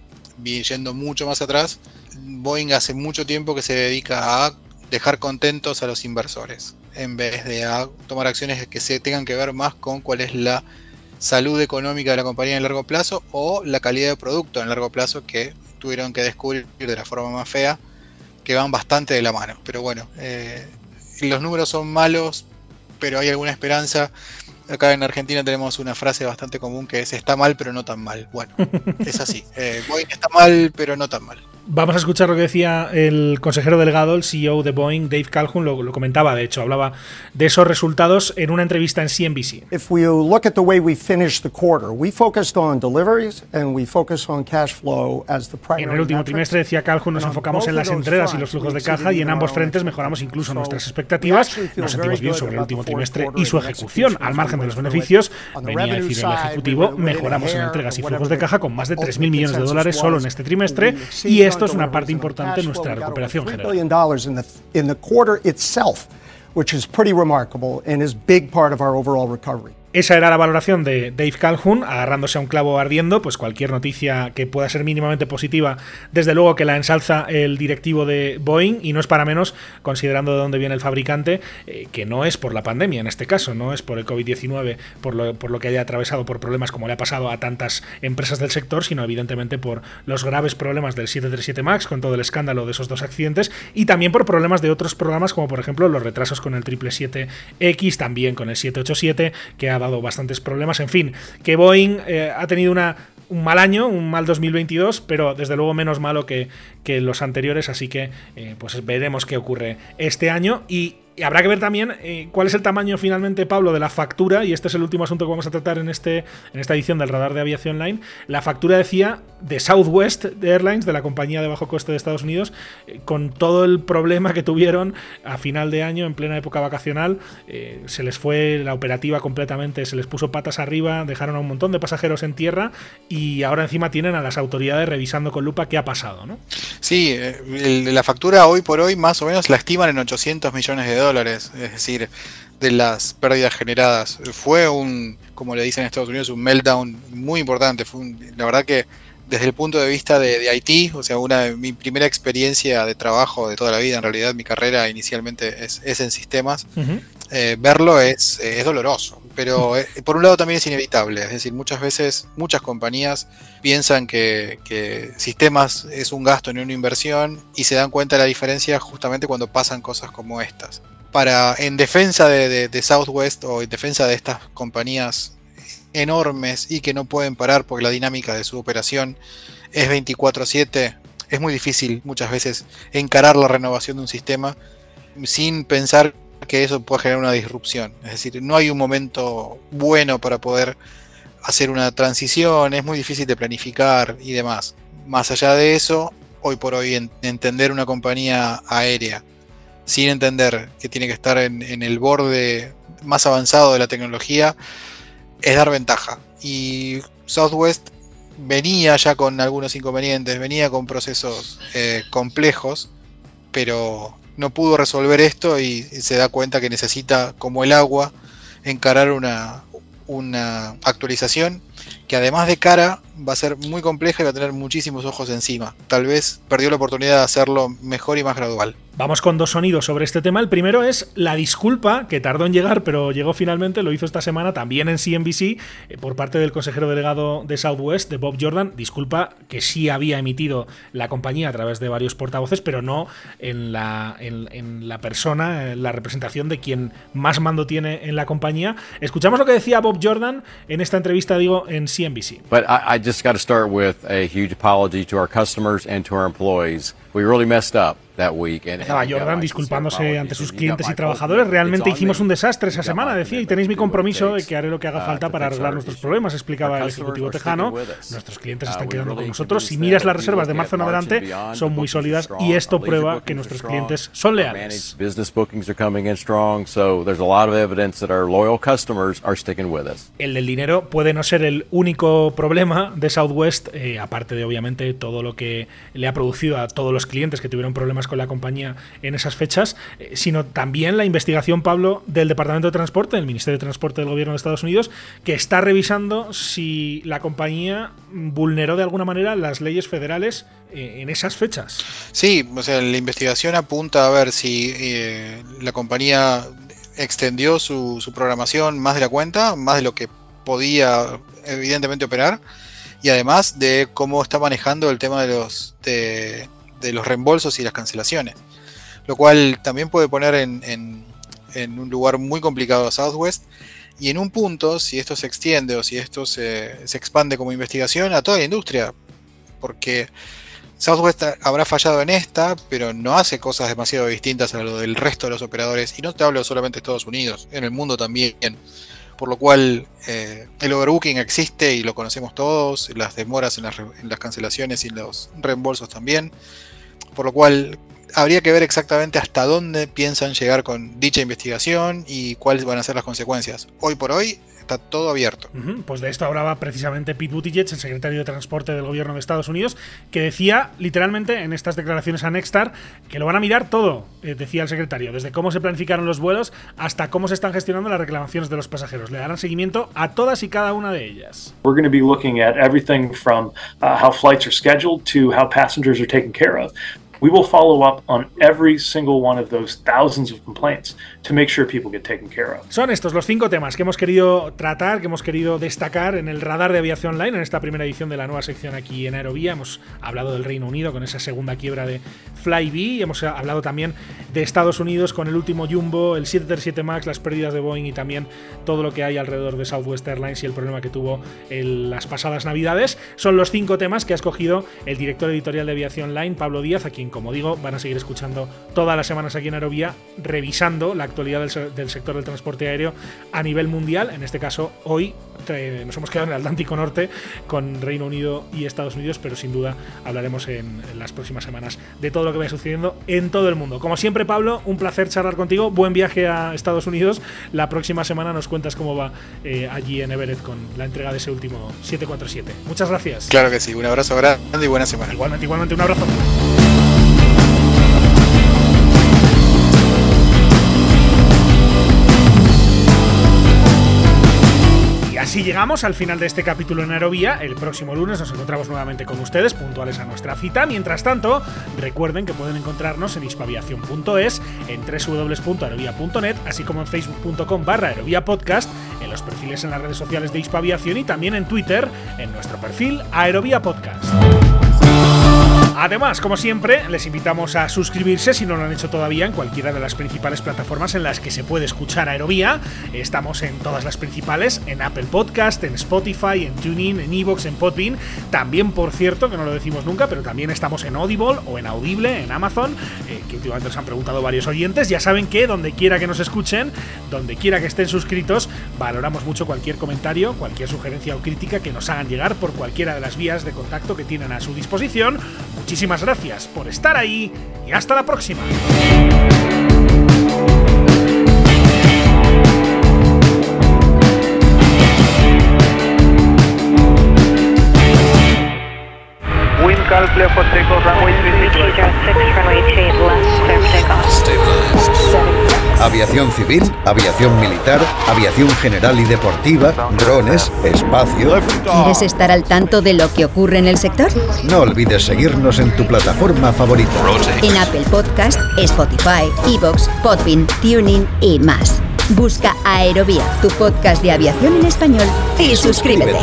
yendo mucho más atrás Boeing hace mucho tiempo que se dedica a dejar contentos a los inversores en vez de a tomar acciones que se tengan que ver más con cuál es la salud económica de la compañía en largo plazo o la calidad de producto en largo plazo que tuvieron que descubrir de la forma más fea que van bastante de la mano pero bueno eh, los números son malos pero hay alguna esperanza. Acá en Argentina tenemos una frase bastante común que es está mal pero no tan mal. Bueno, es así. <laughs> Eh, está mal pero no tan mal. Vamos a escuchar lo que decía el consejero delegado, el CEO de Boeing, Dave Calhoun, lo, lo, comentaba, de hecho, hablaba de esos resultados en una entrevista en CNBC. If we look at the way we finished the quarter, we focused on deliveries and we focused on cash flow as the primary En el último trimestre, decía Calhoun, nos enfocamos en las entregas y los flujos de caja y en ambos frentes mejoramos incluso nuestras expectativas. Nos sentimos bien sobre el último trimestre y su ejecución, al margen de los beneficios. Venía a decir el ejecutivo, mejoramos en entregas y flujos de caja con más de 3.000 millones de dólares solo en este trimestre y esto es una parte importante de nuestra recuperación general. which is pretty remarkable and is big part of our overall recovery. Esa era la valoración de Dave Calhoun, agarrándose a un clavo ardiendo, pues cualquier noticia que pueda ser mínimamente positiva, desde luego que la ensalza el directivo de Boeing, y no es para menos, considerando de dónde viene el fabricante, eh, que no es por la pandemia en este caso, no es por el COVID-19, por lo, por lo que haya atravesado por problemas como le ha pasado a tantas empresas del sector, sino evidentemente por los graves problemas del 737 MAX, con todo el escándalo de esos dos accidentes, y también por problemas de otros programas, como por ejemplo los retrasos con el 777X, también con el 787, que ha dado bastantes problemas. En fin, que Boeing eh, ha tenido una, un mal año, un mal 2022, pero desde luego menos malo que, que los anteriores, así que eh, pues veremos qué ocurre este año y y habrá que ver también eh, cuál es el tamaño finalmente, Pablo, de la factura, y este es el último asunto que vamos a tratar en, este, en esta edición del Radar de Aviación Line. La factura decía de Southwest Airlines, de la compañía de bajo coste de Estados Unidos, eh, con todo el problema que tuvieron a final de año, en plena época vacacional. Eh, se les fue la operativa completamente, se les puso patas arriba, dejaron a un montón de pasajeros en tierra y ahora encima tienen a las autoridades revisando con lupa qué ha pasado, ¿no? Sí, la factura hoy por hoy más o menos la estiman en 800 millones de dólares es decir, de las pérdidas generadas. Fue un, como le dicen en Estados Unidos, un meltdown muy importante. Fue la verdad que desde el punto de vista de, de Haití, o sea, una mi primera experiencia de trabajo de toda la vida, en realidad mi carrera inicialmente es, en sistemas, eh, verlo es, es, doloroso, pero eh, por un lado también es inevitable, es decir, muchas veces muchas compañías piensan que, que sistemas es un gasto, no una inversión, y se dan cuenta de la diferencia justamente cuando pasan cosas como estas para en defensa de, Southwest o en defensa de estas compañías enormes y que no pueden parar porque la dinámica de su operación es 24/7, es muy difícil muchas veces encarar la renovación de un sistema sin pensar que eso puede generar una disrupción. Es decir, no hay un momento bueno para poder hacer una transición, es muy difícil de planificar y demás. Más allá de eso, hoy por hoy entender una compañía aérea sin entender que tiene que estar en, el borde más avanzado de la tecnología, es dar ventaja. Y Southwest venía ya con algunos inconvenientes, venía con procesos eh, complejos, pero no pudo resolver esto y, se da cuenta que necesita, como el agua, encarar una, una actualización que además de cara va a ser muy compleja y va a tener muchísimos ojos encima. Tal vez perdió la oportunidad de hacerlo mejor y más gradual. Vamos con dos sonidos sobre este tema. El primero es la disculpa, que tardó en llegar, pero llegó finalmente, lo hizo esta semana también en CNBC, eh, por parte del consejero delegado de Southwest, de Bob Jordan. Disculpa que sí había emitido la compañía a través de varios portavoces, pero no en la, en, la persona, en la representación de quien más mando tiene en la compañía. Escuchamos lo que decía Bob Jordan en esta entrevista, digo, en CNBC. But I, I just got to start with a huge apology to our customers and to our employees. We really messed up. Estaba Jordan disculpándose ante sus clientes y trabajadores. Realmente hicimos un desastre esa semana, decía, y tenéis mi compromiso de que haré lo que haga uh, falta para arreglar nuestros problemas, explicaba el ejecutivo tejano. Nuestros clientes están quedando con nosotros. Si miras las reservas de marzo en adelante, son muy sólidas y esto prueba que nuestros clientes son leales. El del dinero puede no ser el único problema de Southwest, eh, aparte de obviamente todo lo que le ha producido a todos los clientes que tuvieron problemas con la compañía en esas fechas, eh, sino también la investigación, Pablo, del Departamento de Transporte, del Ministerio de Transporte del Gobierno de Estados Unidos, que está revisando si la compañía vulneró de alguna manera las leyes federales eh, en esas fechas. Sí, o sea, la investigación apunta a ver si eh, la compañía extendió su, su programación más de la cuenta, más de lo que podía evidentemente operar y además de cómo está manejando el tema de los de, de los reembolsos y las cancelaciones. Lo cual también puede poner en, un lugar muy complicado a Southwest. Y en un punto, si esto se extiende o si esto se, expande como investigación a toda la industria, porque Southwest habrá fallado en esta, pero no hace cosas demasiado distintas a lo del resto de los operadores. Y no te hablo solamente de Estados Unidos, en el mundo también. Por lo cual eh, el overbooking existe y lo conocemos todos, las demoras en las cancelaciones y los reembolsos también por lo cual habría que ver exactamente hasta dónde piensan llegar con dicha investigación y cuáles van a ser las consecuencias. Hoy por hoy está todo abierto. Pues de esto hablaba precisamente Pete Buttigieg, el secretario de Transporte del gobierno de Estados Unidos, que decía literalmente en estas declaraciones a Nextar que lo van a mirar todo, eh, decía el secretario, desde cómo se planificaron los vuelos hasta cómo se están gestionando las reclamaciones de los pasajeros. Le darán seguimiento a todas y cada una de ellas. We're going to be looking at everything from uh, how flights are scheduled to how passengers are taken care of. We will follow up on every single one of those thousands of complaints to make sure people get taken care of. Son estos los cinco temas que hemos querido tratar, que hemos querido destacar en el radar de aviación online en esta primera edición de la nueva sección aquí en Aerovía. Hemos hablado del Reino Unido con esa segunda quiebra de Flybe, hemos hablado también de Estados Unidos con el último Jumbo, el 737 Max, las pérdidas de Boeing y también todo lo que hay alrededor de Southwest Airlines y el problema que tuvo en las pasadas Navidades. Son los cinco temas que ha escogido el director editorial de Aviación Online, Pablo Díaz, a quien como digo, van a seguir escuchando todas las semanas aquí en Aerovía, revisando la actualidad del, sector del transporte aéreo a nivel mundial. En este caso, hoy nos hemos quedado en el Atlántico Norte con Reino Unido y Estados Unidos, pero sin duda hablaremos en, las próximas semanas de todo lo que vaya sucediendo en todo el mundo. Como siempre, Pablo, un placer charlar contigo. Buen viaje a Estados Unidos. La próxima semana nos cuentas cómo va eh, allí en Everett con la entrega de ese último 747. Muchas gracias. Claro que sí. Un abrazo grande y buena semana. Igualmente, igualmente, un abrazo. Así llegamos al final de este capítulo en Aerovía. El próximo lunes nos encontramos nuevamente con ustedes, puntuales a nuestra cita. Mientras tanto, recuerden que pueden encontrarnos en hispaviación.es, en www.aerovía.net, así como en facebook.com barra Podcast, en los perfiles en las redes sociales de Hispaviación y también en Twitter, en nuestro perfil Aerovía Podcast. Además, como siempre, les invitamos a suscribirse si no lo han hecho todavía en cualquiera de las principales plataformas en las que se puede escuchar Aerovía. Estamos en todas las principales, en Apple Podcast, en Spotify, en TuneIn, en Evox, en Podbean. También, por cierto, que no lo decimos nunca, pero también estamos en Audible o en Audible, en Amazon, eh, que últimamente nos han preguntado varios oyentes. Ya saben que donde quiera que nos escuchen, donde quiera que estén suscritos, valoramos mucho cualquier comentario, cualquier sugerencia o crítica que nos hagan llegar por cualquiera de las vías de contacto que tienen a su disposición. Muchísimas gracias por estar ahí y hasta la próxima. Wind calc clear for takeoff, runway 36 left. 6 runway 28 left, clear for takeoff. Stabilized. Aviación civil, aviación militar, aviación general y deportiva, drones, espacio. ¿Quieres estar al tanto de lo que ocurre en el sector? No olvides seguirnos en tu plataforma favorita. En Apple Podcast, Spotify, Evox, Podbean, Tuning y más. Busca Aerovía, tu podcast de aviación en español y suscríbete.